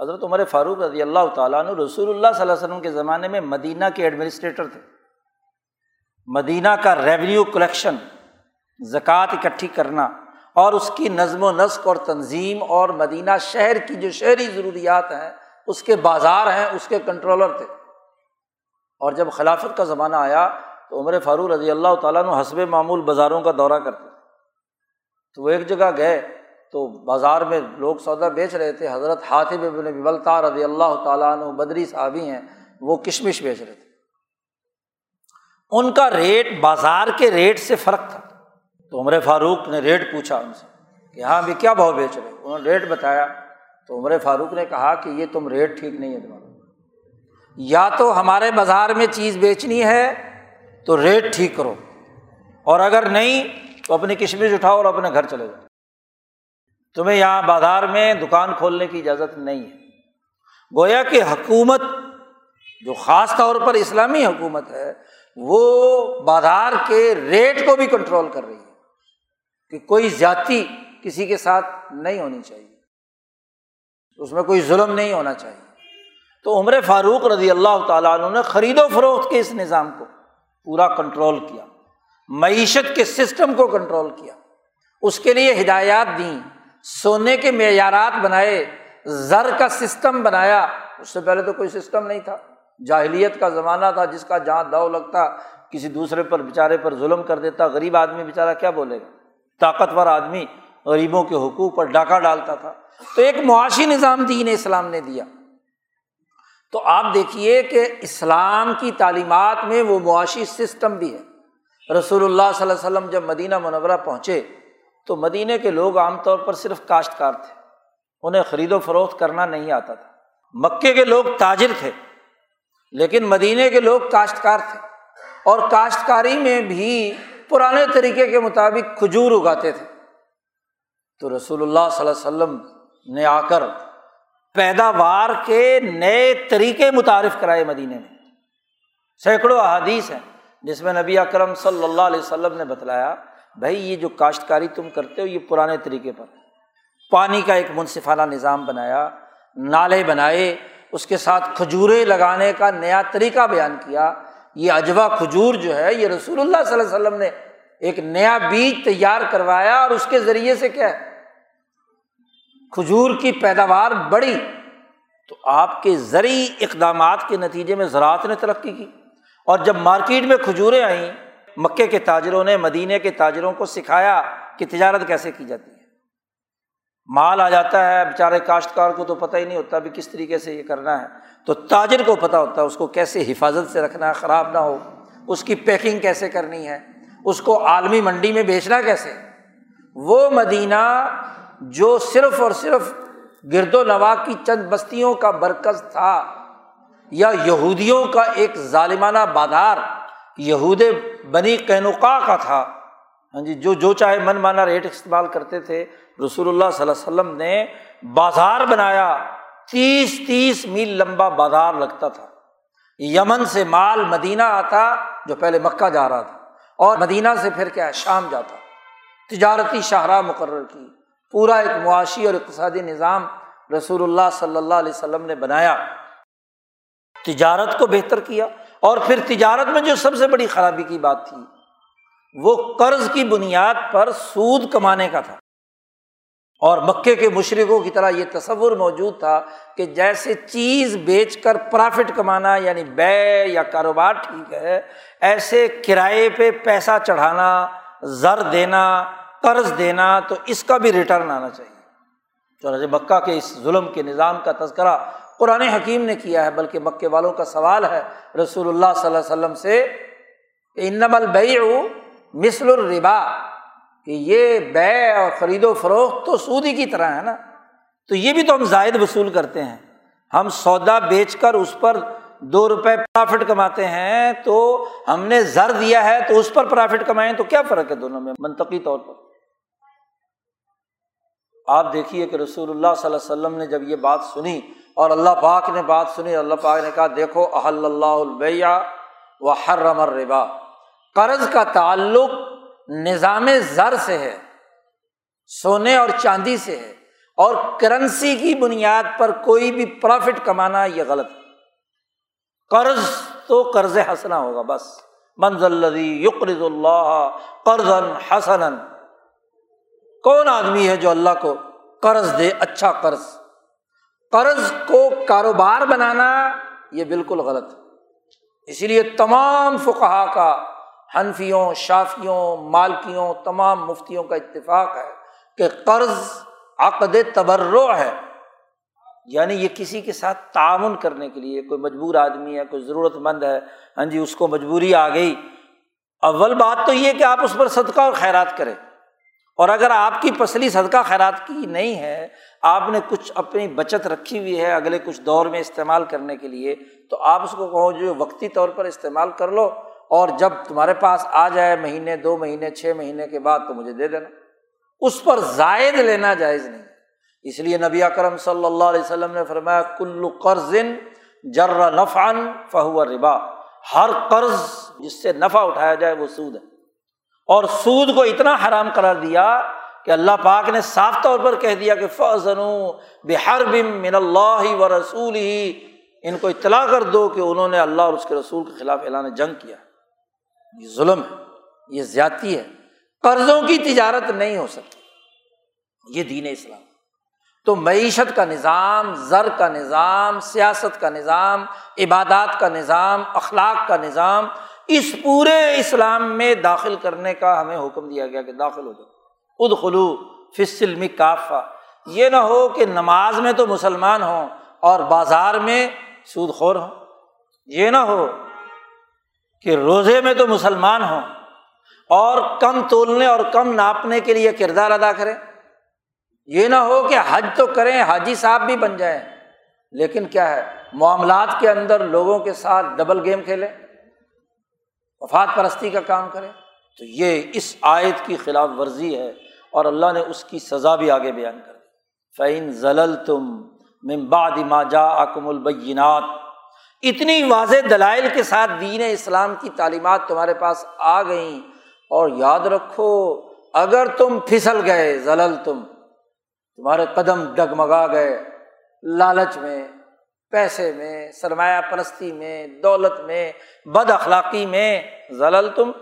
Speaker 1: حضرت عمر فاروق رضی اللہ تعالیٰ عنہ رسول اللہ صلی اللہ علیہ وسلم کے زمانے میں مدینہ کے ایڈمنسٹریٹر تھے۔ مدینہ کا ریونیو کلیکشن زکوٰۃ اکٹھی کرنا اور اس کی نظم و نسق اور تنظیم اور مدینہ شہر کی جو شہری ضروریات ہیں، اس کے بازار ہیں، اس کے کنٹرولر تھے۔ اور جب خلافت کا زمانہ آیا تو عمر فاروق رضی اللہ تعالیٰ عنہ حسب معمول بازاروں کا دورہ کرتے۔ تو وہ ایک جگہ گئے تو بازار میں لوگ سودا بیچ رہے تھے، حضرت حاطب ابن بلتا رضی اللہ تعالیٰ عنہ بدری صحابی ہیں، وہ کشمش بیچ رہے تھے۔ ان کا ریٹ، بازار کے ریٹ سے فرق تھا۔ تو عمر فاروق نے ریٹ پوچھا ان سے کہ ہاں بھی کیا بھاؤ بیچ رہے انہوں نے ریٹ بتایا۔ تو عمر فاروق نے کہا کہ یہ تم ریٹ ٹھیک نہیں ہے تمہارا۔ یا تو ہمارے بازار میں چیز بیچنی ہے تو ریٹ ٹھیک کرو، اور اگر نہیں تو اپنی کشمش اٹھاؤ اور اپنے گھر چلے جاؤ۔ تمہیں یہاں بازار میں دکان کھولنے کی اجازت نہیں ہے۔ گویا کہ حکومت جو خاص طور پر اسلامی حکومت ہے، وہ بازار کے ریٹ کو بھی کنٹرول کر رہی ہے کہ کوئی زیادتی کسی کے ساتھ نہیں ہونی چاہیے۔ اس میں کوئی ظلم نہیں ہونا چاہیے۔ تو عمر فاروق رضی اللہ تعالیٰ عنہ نے خرید و فروخت کے اس نظام کو پورا کنٹرول کیا۔ معیشت کے سسٹم کو کنٹرول کیا، اس کے لیے ہدایات دیں، سونے کے معیارات بنائے، زر کا سسٹم بنایا۔ اس سے پہلے تو کوئی سسٹم نہیں تھا۔ جاہلیت کا زمانہ تھا جس کا جہاں دو لگتا، کسی دوسرے پر بیچارے پر ظلم کر دیتا، غریب آدمی بیچارہ کیا بولے گا؟ طاقتور آدمی غریبوں کے حقوق پر ڈاکہ ڈالتا تھا۔ تو ایک معاشی نظام دین اسلام نے دیا۔ تو آپ دیکھیے کہ اسلام کی تعلیمات میں وہ معاشی سسٹم بھی ہے۔ رسول اللہ صلی اللہ علیہ وسلم جب مدینہ منورہ پہنچے تو مدینہ کے لوگ عام طور پر صرف کاشتکار تھے۔ انہیں خرید و فروخت کرنا نہیں آتا تھا۔ مکے کے لوگ تاجر تھے، لیکن مدینے کے لوگ کاشتکار تھے۔ اور کاشتکاری میں بھی پرانے طریقے کے مطابق کھجور اگاتے تھے۔ تو رسول اللہ صلی اللہ علیہ وسلم نے آ کر پیداوار کے نئے طریقے متعارف کرائے مدینے میں۔ سینکڑوں احادیث ہیں۔ جس میں نبی اکرم صلی اللہ علیہ وسلم نے بتلایا، بھائی، یہ جو کاشتکاری تم کرتے ہو، یہ پرانے طریقے پر پانی کا ایک منصفانہ نظام بنایا، نالے بنائے، اس کے ساتھ کھجورے لگانے کا نیا طریقہ بیان کیا۔ یہ اجوا کھجور جو ہے، یہ رسول اللہ صلی اللہ علیہ وسلم نے ایک نیا بیج تیار کروایا اور اس کے ذریعے سے کیا ہے؟ کھجور کی پیداوار بڑھی۔ تو آپ کے زرعی اقدامات کے نتیجے میں زراعت نے ترقی کی۔ اور جب مارکیٹ میں کھجوریں آئیں، مکے کے تاجروں نے مدینے کے تاجروں کو سکھایا کہ تجارت کیسے کی جاتی ہے۔ مال آ جاتا ہے، بیچارے کاشتکار کو تو پتہ ہی نہیں ہوتا بھی کس طریقے سے یہ کرنا ہے۔ تو تاجر کو پتہ ہوتا ہے اس کو کیسے حفاظت سے رکھنا ہے، خراب نہ ہو۔ اس کی پیکنگ کیسے کرنی ہے؟ اس کو عالمی منڈی میں بیچنا کیسے؟ وہ مدینہ جو صرف اور صرف گرد و نواح کی چند بستیوں کا برکز تھا۔ یا یہودیوں کا ایک ظالمانہ بازار یہود بنی قینوقا کا تھا۔ ہاں جی جو جو چاہے من مانا ریٹ استعمال کرتے تھے، رسول اللہ صلی اللہ علیہ وسلم نے بازار بنایا۔ تیس تیس میل لمبا بازار لگتا تھا۔ یمن سے مال مدینہ آتا جو پہلے مکہ جا رہا تھا، اور مدینہ سے پھر کیا شام جاتا۔ تجارتی شاہراہ مقرر کی۔ پورا ایک معاشی اور اقتصادی نظام رسول اللہ صلی اللہ علیہ وسلم نے بنایا۔ تجارت کو بہتر کیا اور پھر تجارت میں جو سب سے بڑی خرابی کی بات تھی، وہ قرض کی بنیاد پر سود کمانے کا تھا۔ اور مکے کے مشرقوں کی طرح یہ تصور موجود تھا کہ جیسے چیز بیچ کر پرافٹ کمانا یعنی بے یا کاروبار ٹھیک ہے، ایسے کرائے پہ پیسہ چڑھانا، زر دینا، قرض دینا، تو اس کا بھی ریٹرن آنا چاہیے۔ چلو مکہ کے اس ظلم کے نظام کا تذکرہ قرآن حکیم نے کیا ہے، بلکہ مکے والوں کا سوال ہے۔ رسول اللہ صلی اللہ علیہ وسلم سے انم البئی مثل الربا، کہ یہ بے اور خرید و فروخت تو سودی کی طرح ہے نا۔ تو یہ بھی تو ہم زائد وصول کرتے ہیں۔ ہم سودا بیچ کر اس پر دو روپے پرافٹ کماتے ہیں تو ہم نے زر دیا ہے تو اس پر پرافٹ کمائیں تو کیا فرق ہے دونوں میں؟ منطقی طور پر۔ آپ دیکھیے کہ رسول اللہ صلی اللہ علیہ وسلم نے جب یہ بات سنی اور اللہ پاک نے بات سنی اللہ پاک نے کہا دیکھو، احل اللہ البیا و حرم الربا۔ قرض کا تعلق نظام زر سے ہے، سونے اور چاندی سے ہے اور کرنسی کی بنیاد پر کوئی بھی پروفٹ کمانا یہ غلط ہے۔ قرض تو قرض حسنا ہوگا بس۔ منزل یقرض اللہ قرض حسن کون آدمی ہے جو اللہ کو قرض دے؟ اچھا قرض۔ قرض کو کاروبار بنانا یہ بالکل غلط اسی لیے تمام فقہا کا، حنفیوں، شافیوں، مالکیوں، تمام مفتیوں کا اتفاق ہے کہ قرض عقد تبرو ہے۔ یعنی یہ کسی کے ساتھ تعاون کرنے کے لیے کوئی مجبور آدمی ہے، کوئی ضرورت مند ہے ہاں جی اس کو مجبوری آ گئی۔ اول بات تو یہ کہ آپ اس پر صدقہ اور خیرات کریں۔ اور اگر آپ کی پسلی صدقہ خیرات کی نہیں ہے، آپ نے کچھ اپنی بچت رکھی ہوئی ہے اگلے کچھ دور میں استعمال کرنے کے لیے، تو آپ اس کو کہو جو وقتی طور پر استعمال کر لو اور جب تمہارے پاس آ جائے مہینے، دو مہینے، چھ مہینے کے بعد تو مجھے دے دینا۔ اس پر زائد لینا جائز نہیں۔ اس لیے نبی اکرم صلی اللہ علیہ وسلم نے فرمایا کلو قرض جر نفعن فہو ربا۔ ہر قرض جس سے نفع اٹھایا جائے وہ سود ہے۔ اور سود کو اتنا حرام قرار دیا کہ اللہ پاک نے صاف طور پر کہہ دیا کہ فضن بحر بم من اللہ و رسول ہی ان کو اطلاع کر دو کہ انہوں نے اللہ اور اس کے رسول کے خلاف اعلان جنگ کیا۔ یہ ظلم ہے، یہ زیادتی ہے۔ قرضوں کی تجارت نہیں ہو سکتی۔ یہ دین اسلام۔ تو معیشت کا نظام، زر کا نظام، سیاست کا نظام، عبادات کا نظام، اخلاق کا نظام اس پورے اسلام میں داخل کرنے کا ہمیں حکم دیا گیا کہ داخل ہو جاؤ۔ اد خلو فصل کافا یہ نہ ہو کہ نماز میں تو مسلمان ہوں اور بازار میں سود خور ہوں۔ یہ نہ ہو کہ روزے میں تو مسلمان ہوں اور کم تولنے اور کم ناپنے کے لیے کردار ادا کریں۔ یہ نہ ہو کہ حج تو کریں، حاجی صاحب بھی بن جائیں۔ لیکن کیا ہے؟ معاملات کے اندر لوگوں کے ساتھ ڈبل گیم کھیلیں۔ وفات پرستی کا کام کریں تو یہ اس آیت کی خلاف ورزی ہے اور اللہ نے اس کی سزا بھی آگے بیان کر دی۔ فعین ضلل تم ممباد ما جا اکم البینات اتنی واضح دلائل کے ساتھ دین اسلام کی تعلیمات تمہارے پاس آ گئیں۔ اور یاد رکھو، اگر تم پھسل گئے ضلل تم تمہارے قدم ڈگمگا گئے، لالچ میں۔ پیسے میں، سرمایہ پرستی میں، دولت میں، بد اخلاقی میں ضلل تم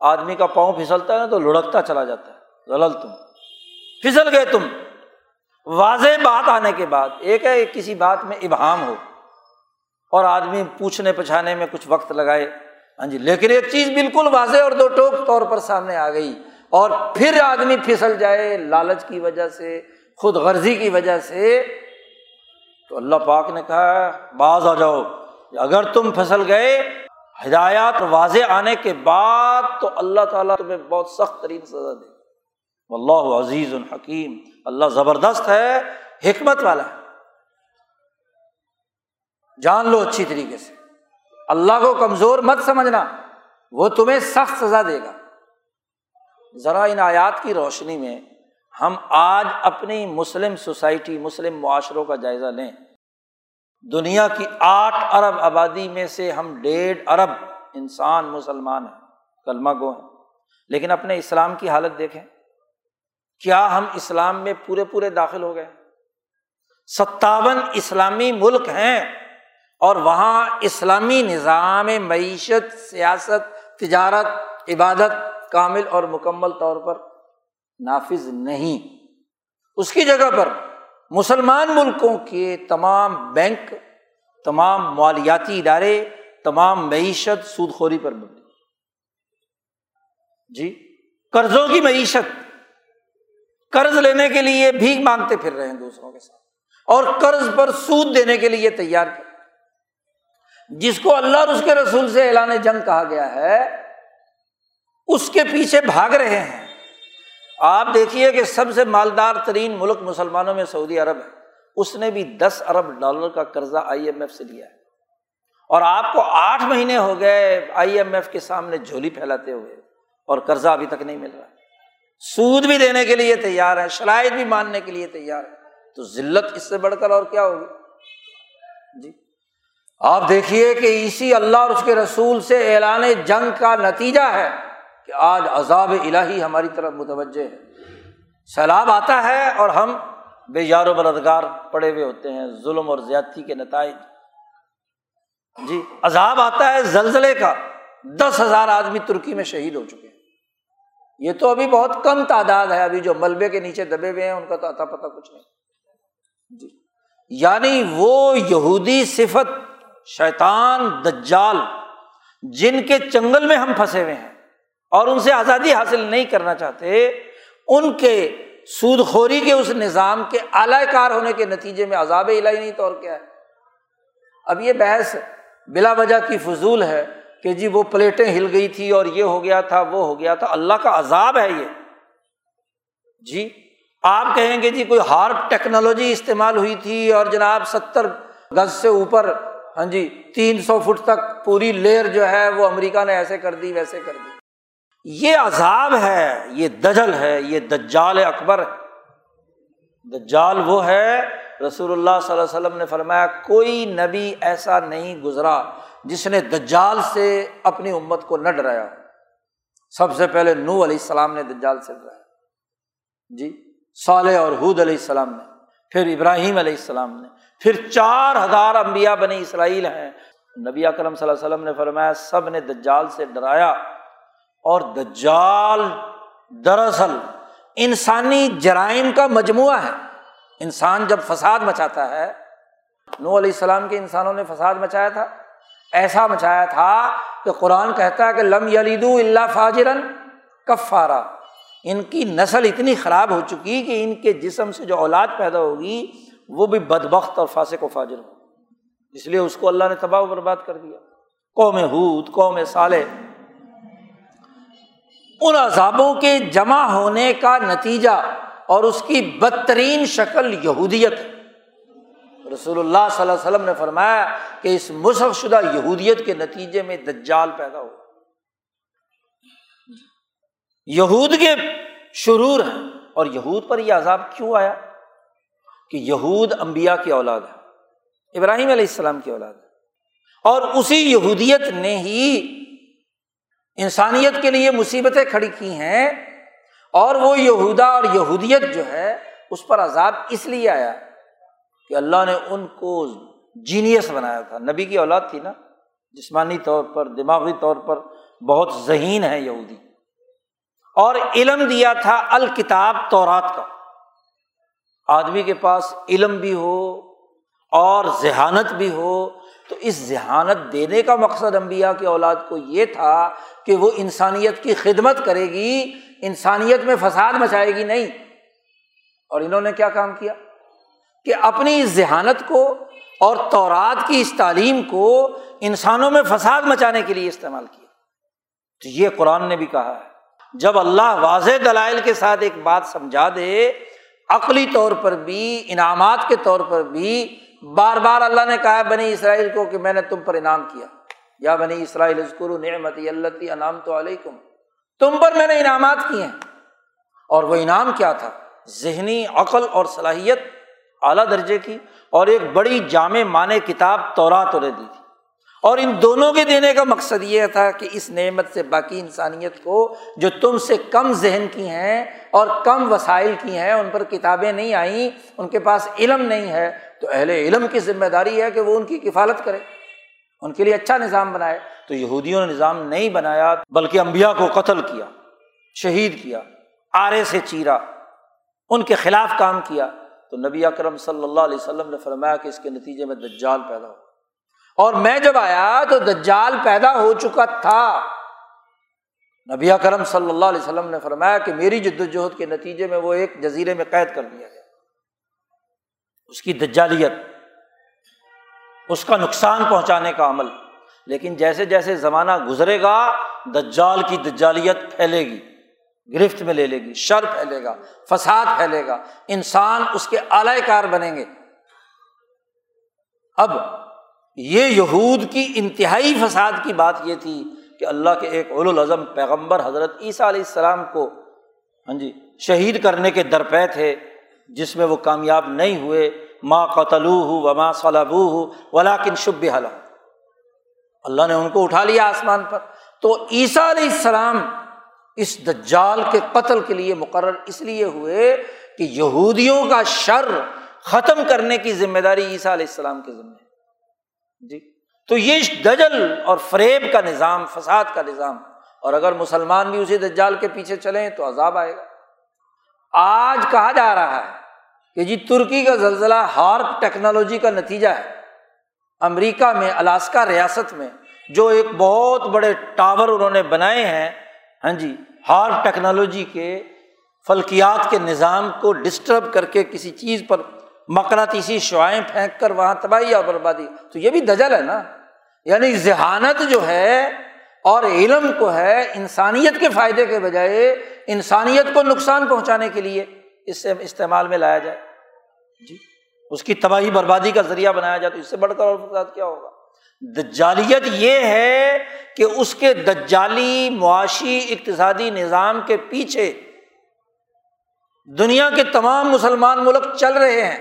Speaker 1: آدمی کا پاؤں پھسلتا ہے نا تو لڑکتا چلا جاتا ہے۔ ضلل تم پھسل گئے تم۔ واضح بات آنے کے بعد، ایک ہے کسی بات میں ابہام ہو اور آدمی پوچھنے پچھانے میں کچھ وقت لگائے۔ ہاں جی لیکن ایک چیز بالکل واضح اور دو ٹوک طور پر سامنے آ گئی۔ اور پھر آدمی پھسل جائے لالچ کی وجہ سے، خود غرضی کی وجہ سے تو اللہ پاک نے کہا، باز آ جاؤ۔ اگر تم پھسل گئے ہدایات واضح آنے کے بعد تو اللہ تعالیٰ تمہیں بہت سخت ترین سزا دے اللہ عزیز الحکیم اللہ زبردست ہے، حکمت والا ہے۔ جان لو اچھی طریقے سے۔ اللہ کو کمزور مت سمجھنا، وہ تمہیں سخت سزا دے گا۔ ذرا ان آیات کی روشنی میں ہم آج اپنی مسلم سوسائٹی، مسلم معاشروں کا جائزہ لیں۔ دنیا کی آٹھ ارب آبادی میں سے ہم ڈیڑھ ارب انسان مسلمان ہیں، کلمہ گو ہیں۔ لیکن اپنے اسلام کی حالت دیکھیں۔ کیا ہم اسلام میں پورے پورے داخل ہو گئے؟ ستاون اسلامی ملک ہیں اور وہاں اسلامی نظام معیشت، سیاست، تجارت، عبادت کامل اور مکمل طور پر۔ نافذ نہیں۔ اس کی جگہ پر مسلمان ملکوں کے تمام بینک، تمام مالیاتی ادارے، تمام معیشت سود خوری پر مبنی۔ جی قرضوں کی معیشت، قرض لینے کے لیے بھی مانگتے پھر رہے ہیں دوسروں کے ساتھ۔ اور قرض پر سود دینے کے لیے تیار کر جس کو اللہ اور اس کے رسول سے اعلان جنگ کہا گیا ہے، اس کے پیچھے بھاگ رہے ہیں۔ آپ دیکھیے کہ سب سے مالدار ترین ملک مسلمانوں میں سعودی عرب ہے۔ اس نے بھی دس ارب ڈالر کا قرضہ آئی ایم ایف سے لیا ہے۔ اور آپ کو آٹھ مہینے ہو گئے آئی ایم ایف کے سامنے جھولی پھیلاتے ہوئے اور قرضہ ابھی تک نہیں مل رہا۔ سود بھی دینے کے لیے تیار ہے شرائط بھی ماننے کے لیے تیار ہے تو ذلت اس سے بڑھ کر اور کیا ہوگی؟ جی۔ آپ دیکھیے کہ اسی اللہ اور اس کے رسول سے اعلان جنگ کا نتیجہ ہے۔ کہ آج عذاب الہی ہماری طرف متوجہ ہے۔ سیلاب آتا ہے اور ہم بے یار و مددگار پڑے ہوئے ہوتے ہیں، ظلم اور زیادتی کے نتائج۔ جی عذاب آتا ہے زلزلے کا۔ دس ہزار آدمی ترکی میں شہید ہو چکے ہیں۔ یہ تو ابھی بہت کم تعداد ہے، ابھی جو ملبے کے نیچے دبے ہوئے ہیں، ان کا تو اتا پتہ کچھ نہیں۔ جی۔ یعنی وہ یہودی صفت، شیطان، دجال، جن کے چنگل میں ہم پھنسے ہوئے ہیں۔ اور ان سے آزادی حاصل نہیں کرنا چاہتے، ان کے سود خوری کے اس نظام کے اعلی کار ہونے کے نتیجے میں عذاب الہی نہیں کیا ہے؟ اب یہ بحث بلا وجہ کی فضول ہے کہ جی وہ پلیٹیں ہل گئی تھی اور یہ ہو گیا تھا، وہ ہو گیا تھا، اللہ کا عذاب ہے یہ۔ جی آپ کہیں گے جی کوئی ہارڈ ٹیکنالوجی استعمال ہوئی تھی اور جناب ستر گز سے اوپر ہاں جی تین سو فٹ تک پوری لیئر جو ہے وہ امریکہ نے ایسے کر دی، ویسے کر دی۔ یہ عذاب ہے، یہ دجل ہے، یہ دجال اکبر ہے۔ دجال وہ ہے، رسول اللہ صلی اللہ علیہ وسلم نے فرمایا، کوئی نبی ایسا نہیں گزرا جس نے دجال سے اپنی امت کو نہ ڈرایا سب سے پہلے نو علیہ السلام نے دجال سے ڈرایا۔ جی صالح اور حود علیہ السلام نے، پھر ابراہیم علیہ السلام نے، پھر چار ہزار امبیا بنے اسرائیل ہیں۔ نبی اکرم صلی اللہ علیہ وسلم نے فرمایا، سب نے دجال سے ڈرایا۔ اور دجال دراصل انسانی جرائم کا مجموعہ ہے۔ انسان جب فساد مچاتا ہے نو علیہ السلام کے انسانوں نے فساد مچایا تھا۔ ایسا مچایا تھا کہ قرآن کہتا ہے کہ لم یلیدو اللہ فاجرن کفارا۔ ان کی نسل اتنی خراب ہو چکی کہ ان کے جسم سے جو اولاد پیدا ہوگی، وہ بھی بد بخت اور فاسق و فاجر ہو۔ اس لیے اس کو اللہ نے تباہ و برباد کر دیا۔ قوم حود قوم صالح ان عذابوں کے جمع ہونے کا نتیجہ اور اس کی بدترین شکل یہودیت رسول اللہ صلی اللہ علیہ وسلم نے فرمایا کہ اس مصحف شدہ یہودیت کے نتیجے میں دجال پیدا ہو۔ یہود کے شرور ہیں اور یہود پر یہ عذاب کیوں آیا؟ کہ یہود امبیا کی اولاد ہے ابراہیم علیہ السلام کی اولاد ہے اور اسی یہودیت نے ہی انسانیت کے لیے مصیبتیں کھڑی کی ہیں اور وہ یہودا اور یہودیت جو ہے، اس پر عذاب اس لیے آیا کہ اللہ نے ان کو جینیس بنایا تھا۔ نبی کی اولاد تھی نا، جسمانی طور پر، دماغی طور پر بہت ذہین ہے یہودی۔ اور علم دیا تھا الکتاب تورات کا۔ آدمی کے پاس علم بھی ہو اور ذہانت بھی ہو تو اس ذہانت دینے کا مقصد امبیا کی اولاد کو یہ تھا کہ وہ انسانیت کی خدمت کرے گی، انسانیت میں فساد مچائے گی نہیں۔ اور انہوں نے کیا کام کیا؟ کہ اپنی اس ذہانت کو اور تورات کی اس تعلیم کو انسانوں میں فساد مچانے کے لیے استعمال کیا۔ تو یہ قرآن نے بھی کہا ہے۔ جب اللہ واضح دلائل کے ساتھ ایک بات سمجھا دے، عقلی طور پر بھی، انعامات کے طور پر بھی بار بار اللہ نے کہا بنی اسرائیل کو کہ میں نے تم پر انعام کیا۔ یا بنی اسرائیل نعمت اللہ انعام تو علیکم۔ تم پر میں نے انعامات کیے ہیں۔ اور وہ انعام کیا تھا؟ ذہنی عقل اور صلاحیت اعلیٰ درجے کی اور ایک بڑی جامع معنی کتاب تورات انہیں دی تھی اور ان دونوں کے دینے کا مقصد یہ تھا کہ اس نعمت سے باقی انسانیت کو جو تم سے کم ذہن کی ہیں اور کم وسائل کی ہیں، ان پر کتابیں نہیں آئیں، ان کے پاس علم نہیں ہے تو اہل علم کی ذمہ داری ہے کہ وہ ان کی کفالت کرے ان کے لیے اچھا نظام بنائے۔ تو یہودیوں نے نظام نہیں بنایا، بلکہ امبیا کو قتل کیا، شہید کیا، آرے سے چیرا، ان کے خلاف کام کیا۔ تو نبی اکرم صلی اللہ علیہ وسلم نے فرمایا کہ اس کے نتیجے میں دجال پیدا ہو۔ اور میں جب آیا تو دجال پیدا ہو چکا تھا۔ نبی کرم صلی اللہ علیہ وسلم نے فرمایا کہ میری جد وجہد کے نتیجے میں وہ ایک جزیرے میں قید کر دیا گیا۔ اس کی دجالیت، اس کا نقصان پہنچانے کا عمل۔ لیکن جیسے جیسے زمانہ گزرے گا، دجال کی دجالیت پھیلے گی، گرفت میں لے لے گی، شر پھیلے گا، فساد پھیلے گا، انسان اس کے اعلی کار بنیں گے۔ اب یہ یہود کی انتہائی فساد کی بات یہ تھی کہ اللہ کے ایک اول العظم پیغمبر حضرت عیسیٰ علیہ السلام کو ہاں جی شہید کرنے کے درپے تھے۔ جس میں وہ کامیاب نہیں ہوئے ماں قتلو ہو و ماں صلاب ہو ولاکن شب اللہ نے ان کو اٹھا لیا آسمان پر۔ تو عیسیٰ علیہ السلام اس دجال کے قتل کے لیے مقرر اس لیے ہوئے کہ یہودیوں کا شر ختم کرنے کی ذمہ داری عیسیٰ علیہ السلام کے ذمہ جی۔ تو یہ دجل اور فریب کا نظام، فساد کا نظام، اور اگر مسلمان بھی اسی دجال کے پیچھے چلیں تو عذاب آئے گا۔ آج کہا جا رہا ہے کہ جی ترکی کا زلزلہ ہارپ ٹیکنالوجی کا نتیجہ ہے۔ امریکہ میں، الاسکا ریاست میں جو ایک بہت بڑے ٹاور انہوں نے بنائے ہیں ہاں جی ہارپ ٹیکنالوجی کے، فلکیات کے نظام کو ڈسٹرب کر کے کسی چیز پر مقناطیسی شعائیں پھینک کر وہاں تباہی اور بربادی۔ تو یہ بھی دجل ہے نا۔ یعنی ذہانت جو ہے اور علم کو ہے انسانیت کے فائدے کے بجائے انسانیت کو نقصان پہنچانے کے لیے اس سے استعمال میں لایا جائے۔ جی اس کی تباہی بربادی کا ذریعہ بنایا جائے تو اس سے بڑھ کر اور فساد کیا ہوگا؟ دجالیت یہ ہے کہ اس کے دجالی معاشی اقتصادی نظام کے پیچھے دنیا کے تمام مسلمان ملک چل رہے ہیں۔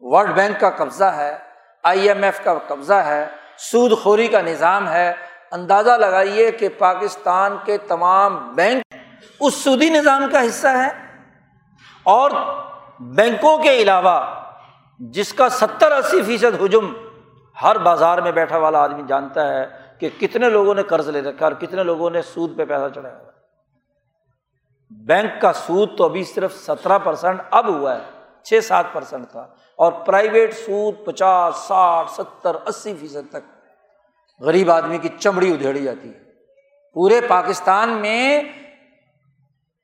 Speaker 1: ورلڈ بینک کا قبضہ ہے آئی ایم ایف کا قبضہ ہے سود خوری کا نظام ہے اندازہ لگائیے کہ پاکستان کے تمام بینک اس سودی نظام کا حصہ ہے اور بینکوں کے علاوہ جس کا ستر اسی فیصد ہجم ہر بازار میں بیٹھا والا آدمی جانتا ہے کہ کتنے لوگوں نے قرض لے رکھا اور کتنے لوگوں نے سود پہ پیسہ چڑھایا ہوا بینک کا سود تو ابھی صرف سترہ پرسینٹ اب ہوا ہے، چھ سات پرسنٹ تھا اور پرائیویٹ سود پچاس، ساٹھ، ستر، اسی فیصد تک۔ غریب آدمی کی چمڑی ادھیڑی جاتی ہے۔ پورے پاکستان میں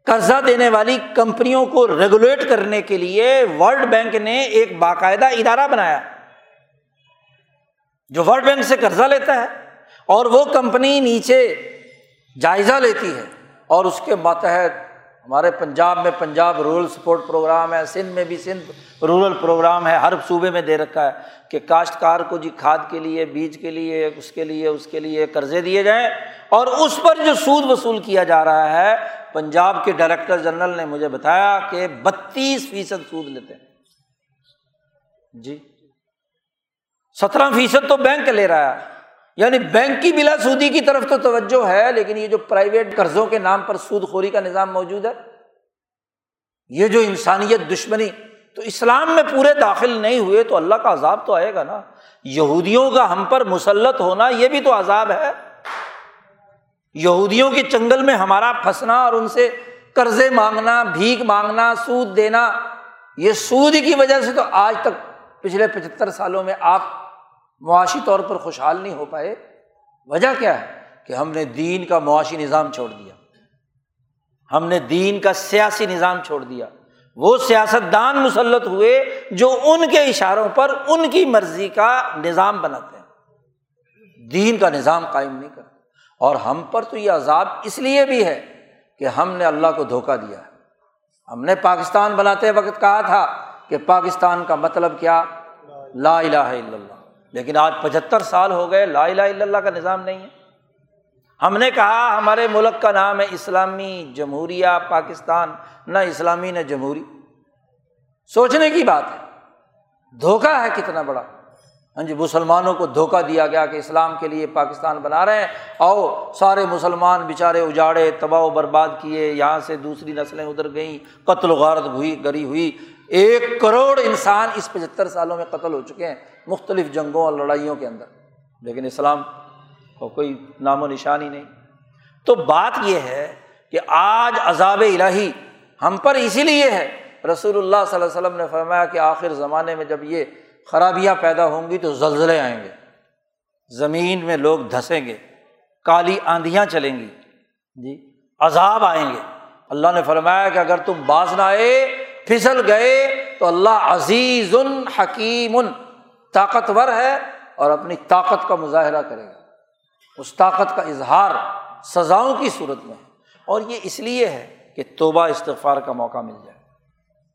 Speaker 1: قرضہ دینے والی کمپنیوں کو ریگولیٹ کرنے کے لیے ورلڈ بینک نے ایک باقاعدہ ادارہ بنایا۔ جو ورلڈ بینک سے قرضہ لیتا ہے اور وہ کمپنی نیچے جائزہ لیتی ہے اور اس کے ماتحت ہمارے پنجاب میں پنجاب رورل سپورٹ پروگرام ہے، سندھ میں بھی سندھ رورل پروگرام ہے، ہر صوبے میں دے رکھا ہے کہ کاشتکار کو جی کھاد کے لیے، بیج کے لیے، اس کے لیے، اس کے لیے قرضے دیے جائیں اور اس پر جو سود وصول کیا جا رہا ہے، پنجاب کے ڈائریکٹر جنرل نے مجھے بتایا کہ بتیس فیصد سود لیتے ہیں۔ جی سترہ فیصد تو بینک لے رہا ہے۔ یعنی بینک کی بلا سودی کی طرف تو توجہ ہے، لیکن یہ جو پرائیویٹ قرضوں کے نام پر سود خوری کا نظام موجود ہے، یہ جو انسانیت دشمنی، تو اسلام میں پورے داخل نہیں ہوئے تو اللہ کا عذاب تو آئے گا نا۔ یہودیوں کا ہم پر مسلط ہونا یہ بھی تو عذاب ہے۔ یہودیوں کے چنگل میں ہمارا پھنسنا اور ان سے قرضے مانگنا، بھیک مانگنا، سود دینا، یہ سود کی وجہ سے تو آج تک پچھلے پچہتر سالوں میں آپ معاشی طور پر خوشحال نہیں ہو پائے، وجہ کیا ہے؟ کہ ہم نے دین کا معاشی نظام چھوڑ دیا۔ ہم نے دین کا سیاسی نظام چھوڑ دیا۔ وہ سیاست دان مسلط ہوئے جو ان کے اشاروں پر ان کی مرضی کا نظام بناتے ہیں۔ دین کا نظام قائم نہیں کرتے۔ اور ہم پر تو یہ عذاب اس لیے بھی ہے کہ ہم نے اللہ کو دھوکہ دیا ہے۔ ہم نے پاکستان بناتے وقت کہا تھا کہ پاکستان کا مطلب کیا؟ لا الہ الا اللہ۔ لیکن آج پچہتر سال ہو گئے، لا الہ الا اللہ کا نظام نہیں ہے۔ ہم نے کہا ہمارے ملک کا نام ہے اسلامی جمہوریہ، پاکستان۔ نہ اسلامی، نہ جمہوری۔ سوچنے کی بات ہے۔ دھوکہ ہے کتنا بڑا۔ ہاں جی مسلمانوں کو دھوکہ دیا گیا کہ اسلام کے لیے پاکستان بنا رہے ہیں۔ آؤ، سارے مسلمان بےچارے اجاڑے، تباہ و برباد کیے۔ یہاں سے دوسری نسلیں ادھر گئیں، قتل و غارت ہوئی، گری ہوئی۔ ایک کروڑ انسان اس پچہتر سالوں میں قتل ہو چکے ہیں مختلف جنگوں اور لڑائیوں کے اندر۔ لیکن اسلام کو کوئی نام و نشان ہی نہیں۔ تو بات یہ ہے کہ آج عذاب الہی ہم پر اسی لیے ہے۔ رسول اللہ صلی اللہ علیہ وسلم نے فرمایا کہ آخر زمانے میں جب یہ خرابیاں پیدا ہوں گی تو زلزلے آئیں گے۔ زمین میں لوگ دھسیں گے، کالی آندیاں چلیں گی۔ جی عذاب آئیں گے۔ اللہ نے فرمایا کہ اگر تم باز نہ آئے پھسل گئے تو اللہ عزیز الحکیم طاقتور ہے اور اپنی طاقت کا مظاہرہ کرے گا۔ اس طاقت کا اظہار سزاؤں کی صورت میں ہے۔ اور یہ اس لیے ہے کہ توبہ استغفار کا موقع مل جائے۔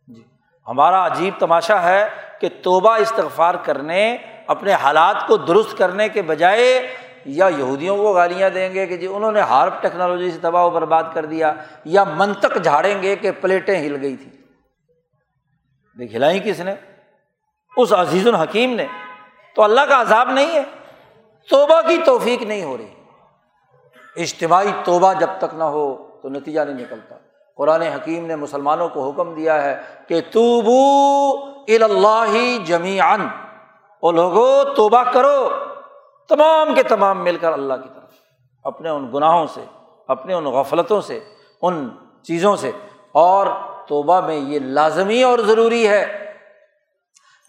Speaker 1: جی۔ ہمارا عجیب تماشا ہے کہ توبہ استغفار کرنے، اپنے حالات کو درست کرنے کے بجائے یا یہودیوں کو گالیاں دیں گے کہ جی انہوں نے ہارپ ٹیکنالوجی سے تباہ و برباد کر دیا یا منطق جھاڑیں گے کہ پلیٹیں ہل گئی تھیں۔ ہلائی کس نے؟ اس عزیز الحکیم نے۔ تو اللہ کا عذاب نہیں ہے۔ توبہ کی توفیق نہیں ہو رہی۔ اجتماعی توبہ جب تک نہ ہو تو نتیجہ نہیں نکلتا۔ قرآن حکیم نے مسلمانوں کو حکم دیا ہے کہ تو اللہ جمی ان لوگو، توبہ کرو۔ تمام کے تمام مل کر اللہ کی طرف۔ اپنے ان گناہوں سے، اپنے ان غفلتوں سے، ان چیزوں سے۔ اور توبہ میں یہ لازمی اور ضروری ہے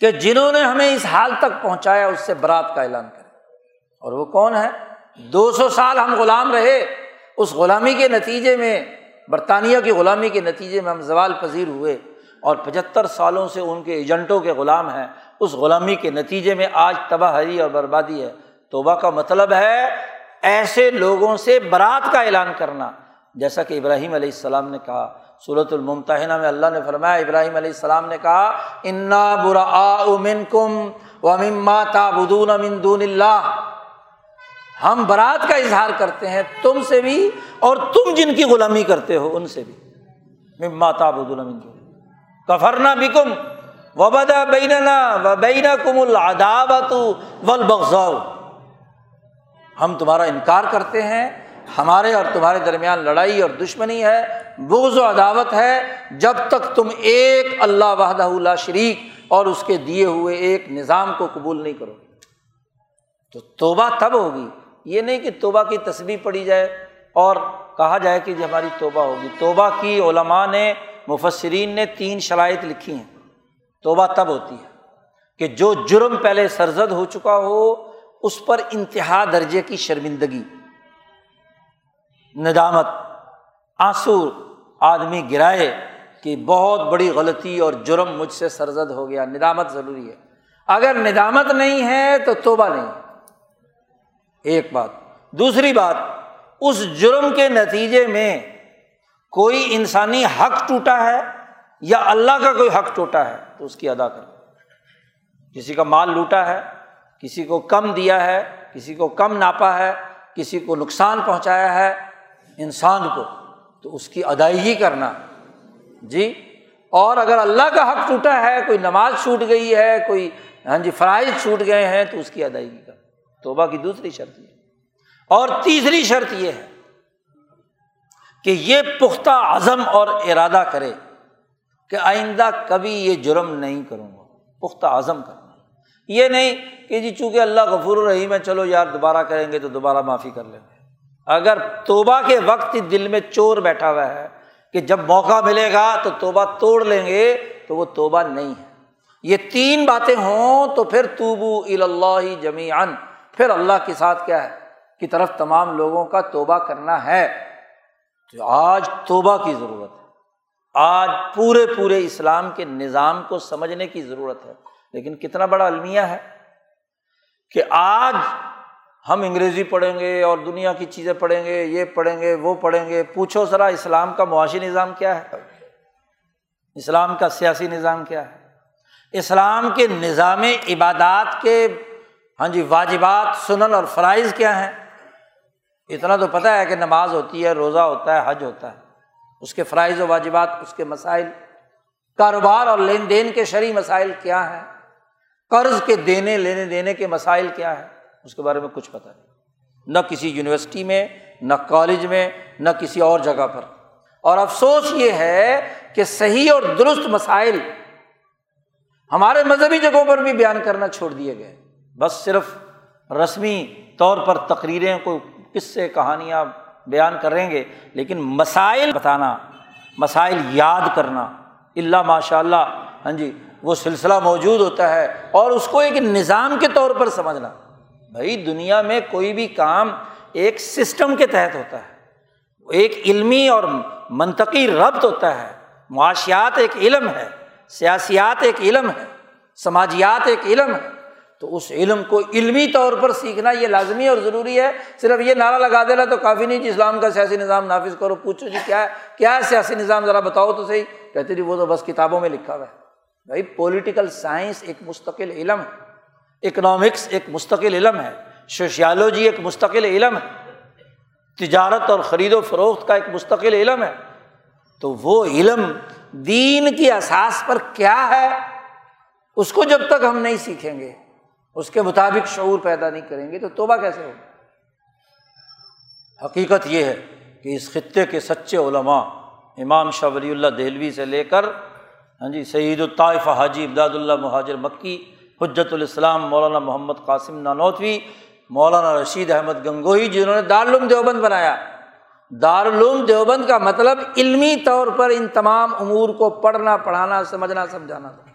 Speaker 1: کہ جنہوں نے ہمیں اس حال تک پہنچایا اس سے برات کا اعلان کرے اور وہ کون ہے؟ دو سو سال ہم غلام رہے، اس غلامی کے نتیجے میں، برطانیہ کی غلامی کے نتیجے میں ہم زوال پذیر ہوئے اور پچہتر سالوں سے ان کے ایجنٹوں کے غلام ہیں۔ اس غلامی کے نتیجے میں آج تباہ ہری اور بربادی ہے۔ توبہ کا مطلب ہے ایسے لوگوں سے برات کا اعلان کرنا، جیسا کہ ابراہیم علیہ السلام نے کہا۔ صورت الممتحنہ میں اللہ نے فرمایا، ابراہیم علیہ السلام نے کہا، انا برا کم و مما تابدون من دون اللہ ہم برات کا اظہار کرتے ہیں، تم سے بھی اور تم جن کی غلامی کرتے ہو، ان سے بھی۔ مما تابدون من دون کفرنا بکم وبدا بیننا و بینا کم العداوت ہم تمہارا انکار کرتے ہیں ہمارے اور تمہارے درمیان لڑائی اور دشمنی ہے، بغض و عداوت ہے، جب تک تم ایک اللہ وحدہ اللہ شریک اور اس کے دیے ہوئے ایک نظام کو قبول نہیں کرو۔ تو توبہ تب ہوگی۔ یہ نہیں کہ توبہ کی تصویر پڑی جائے اور کہا جائے کہ ہماری توبہ ہوگی۔ توبہ کی علماء نے، مفسرین نے تین شرائط لکھی ہیں۔ توبہ تب ہوتی ہے کہ جو جرم پہلے سرزد ہو چکا ہو، اس پر انتہا درجے کی شرمندگی۔ ندامت آنسو آدمی گرائے کہ بہت بڑی غلطی اور جرم مجھ سے سرزد ہو گیا۔ ندامت ضروری ہے۔ اگر ندامت نہیں ہے تو توبہ نہیں۔ ایک بات۔ دوسری بات، اس جرم کے نتیجے میں کوئی انسانی حق ٹوٹا ہے یا اللہ کا کوئی حق ٹوٹا ہے تو اس کی ادا کر کسی کا مال لوٹا ہے، کسی کو کم دیا ہے، کسی کو کم ناپا ہے، کسی کو نقصان پہنچایا ہے انسان کو، تو اس کی ادائیگی کرنا۔ جی اور اگر اللہ کا حق ٹوٹا ہے، کوئی نماز چھوٹ گئی ہے، کوئی ہاں جی فرائض چھوٹ گئے ہیں، تو اس کی ادائیگی کر توبہ کی دوسری شرط یہ اور تیسری شرط یہ ہے کہ یہ پختہ عزم اور ارادہ کرے کہ آئندہ کبھی یہ جرم نہیں کروں گا۔ پختہ عزم کرنا۔ یہ نہیں کہ جی چونکہ اللہ غفور الرحیم ہے، چلو یار، دوبارہ کریں گے تو دوبارہ معافی کر لیں گے۔ اگر توبہ کے وقت دل میں چور بیٹھا ہوا ہے کہ جب موقع ملے گا تو توبہ توڑ لیں گے، تو وہ توبہ نہیں ہے۔ یہ تین باتیں ہوں تو پھر توبو اللہ جمی ان پھر اللہ کے ساتھ کیا ہے؟ کی طرف تمام لوگوں کا توبہ کرنا ہے۔ تو آج توبہ کی ضرورت ہے۔ آج پورے پورے اسلام کے نظام کو سمجھنے کی ضرورت ہے۔ لیکن کتنا بڑا المیہ ہے کہ آج ہم انگریزی پڑھیں گے اور دنیا کی چیزیں پڑھیں گے، یہ پڑھیں گے، وہ پڑھیں گے، پوچھو ذرا اسلام کا معاشی نظام کیا ہے؟ اسلام کا سیاسی نظام کیا ہے؟ اسلام کے نظام عبادات کے ہاں جی واجبات، سنن اور فرائض کیا ہیں؟ اتنا تو پتہ ہے کہ نماز ہوتی ہے، روزہ ہوتا ہے، حج ہوتا ہے، اس کے فرائض و واجبات، اس کے مسائل، کاروبار اور لین دین کے شرعی مسائل کیا ہیں؟ قرض کے دینے، لینے دینے کے مسائل کیا ہے اس کے بارے میں کچھ پتہ نہیں۔ نہ کسی یونیورسٹی میں، نہ کالج میں، نہ کسی اور جگہ پر۔ اور افسوس یہ ہے کہ صحیح اور درست مسائل ہمارے مذہبی جگہوں پر بھی بیان کرنا چھوڑ دیے گئے۔ بس صرف رسمی طور پر تقریریں کو کس سے کہانیاں بیان کریں گے، لیکن مسائل بتانا، مسائل یاد کرنا اللہ ماشاء اللہ ہاں جی وہ سلسلہ موجود ہوتا ہے اور اس کو ایک نظام کے طور پر سمجھنا۔ بھائی دنیا میں کوئی بھی کام ایک سسٹم کے تحت ہوتا ہے۔ ایک علمی اور منطقی ربط ہوتا ہے۔ معاشیات ایک علم ہے، سیاسیات ایک علم ہے، سماجیات ایک علم ہے۔ تو اس علم کو علمی طور پر سیکھنا یہ لازمی اور ضروری ہے۔ صرف یہ نعرہ لگا دینا تو کافی نہیں جی اسلام کا سیاسی نظام نافذ کرو، پوچھو جی کیا ہے کیا ہے سیاسی نظام؟ ذرا بتاؤ تو صحیح۔ کہتے جی وہ تو بس کتابوں میں لکھا ہوا ہے۔ بھائی پولیٹیکل سائنس ایک مستقل علم ہے۔ اکنامکس ایک مستقل علم ہے سوشیالوجی ایک مستقل علم ہے۔ تجارت اور خرید و فروخت کا ایک مستقل علم ہے۔ تو وہ علم دین کی اساس پر کیا ہے، اس کو جب تک ہم نہیں سیکھیں گے، اس کے مطابق شعور پیدا نہیں کریں گے، تو توبہ کیسے ہوگا حقیقت یہ ہے کہ اس خطے کے سچے علماء، امام شاہ ولی اللہ دہلوی سے لے کر ہاں جی سعید الطائف حاجی امداد اللہ مہاجر مکی حجت الاسلام مولانا محمد قاسم نانوتوی، مولانا رشید احمد گنگوئی، جنہوں نے دارالعلوم دیوبند بنایا۔ دارالعلوم دیوبند کا مطلب علمی طور پر ان تمام امور کو پڑھنا، پڑھانا، سمجھنا، سمجھانا تھا۔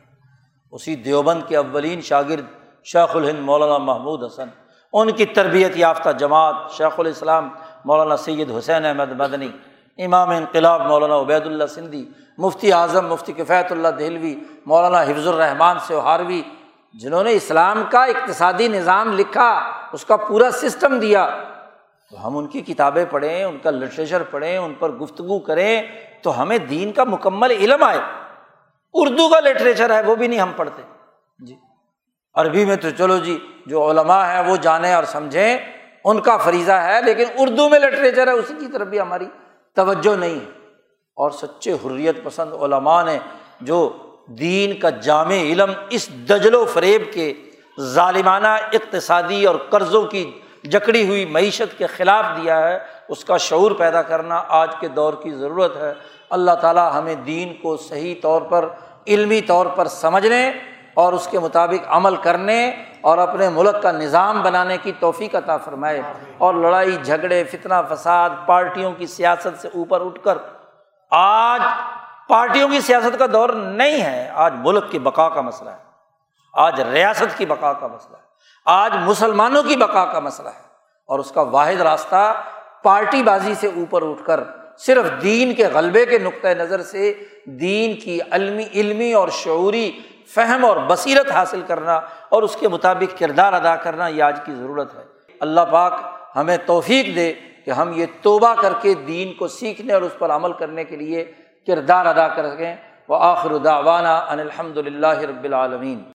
Speaker 1: اسی دیوبند کے اولین شاگرد شیخ الہند مولانا محمود حسن، ان کی تربیت یافتہ جماعت شیخ الاسلام مولانا سید حسین احمد مدنی، امام انقلاب مولانا عبید اللہ سندھی، مفتی اعظم، مفتی کفیت اللہ دہلوی، مولانا حفظ الرحمان سے ہاروی جنہوں نے اسلام کا اقتصادی نظام لکھا، اس کا پورا سسٹم دیا۔ تو ہم ان کی کتابیں پڑھیں، ان کا لٹریچر پڑھیں، ان پر گفتگو کریں، تو ہمیں دین کا مکمل علم آئے۔ اردو کا لٹریچر ہے، وہ بھی نہیں ہم پڑھتے۔ جی۔ عربی میں تو چلو جی جو علماء ہیں وہ جانیں اور سمجھیں۔ ان کا فریضہ ہے، لیکن اردو میں لٹریچر ہے، اسی کی طرف بھی ہماری توجہ نہیں ہے۔ اور سچے حریت پسند علماء نے جو دین کا جامع علم اس دجل و فریب کے ظالمانہ اقتصادی اور قرضوں کی جکڑی ہوئی معیشت کے خلاف دیا ہے، اس کا شعور پیدا کرنا آج کے دور کی ضرورت ہے۔ اللہ تعالیٰ ہمیں دین کو صحیح طور پر، علمی طور پر سمجھنے اور اس کے مطابق عمل کرنے اور اپنے ملک کا نظام بنانے کی توفیق عطا فرمائے۔ اور لڑائی، جھگڑے، فتنہ، فساد، پارٹیوں کی سیاست سے اوپر اٹھ کر آج
Speaker 2: پارٹیوں کی سیاست کا دور نہیں ہے۔ آج ملک کی بقا کا مسئلہ ہے۔ آج ریاست کی بقا کا مسئلہ ہے۔ آج مسلمانوں کی بقا کا مسئلہ ہے۔ اور اس کا واحد راستہ پارٹی بازی سے اوپر اٹھ کر صرف دین کے غلبے کے نقطۂ نظر سے دین کی علمی علمی اور شعوری فہم اور بصیرت حاصل کرنا اور اس کے مطابق کردار ادا کرنا یہ آج کی ضرورت ہے۔ اللہ پاک ہمیں توفیق دے کہ ہم یہ توبہ کر کے دین کو سیکھنے اور اس پر عمل کرنے کے لیے کردار ادا کر سکیں۔ وہ آخر داوانہ ان الحمد للہ رب العالمین۔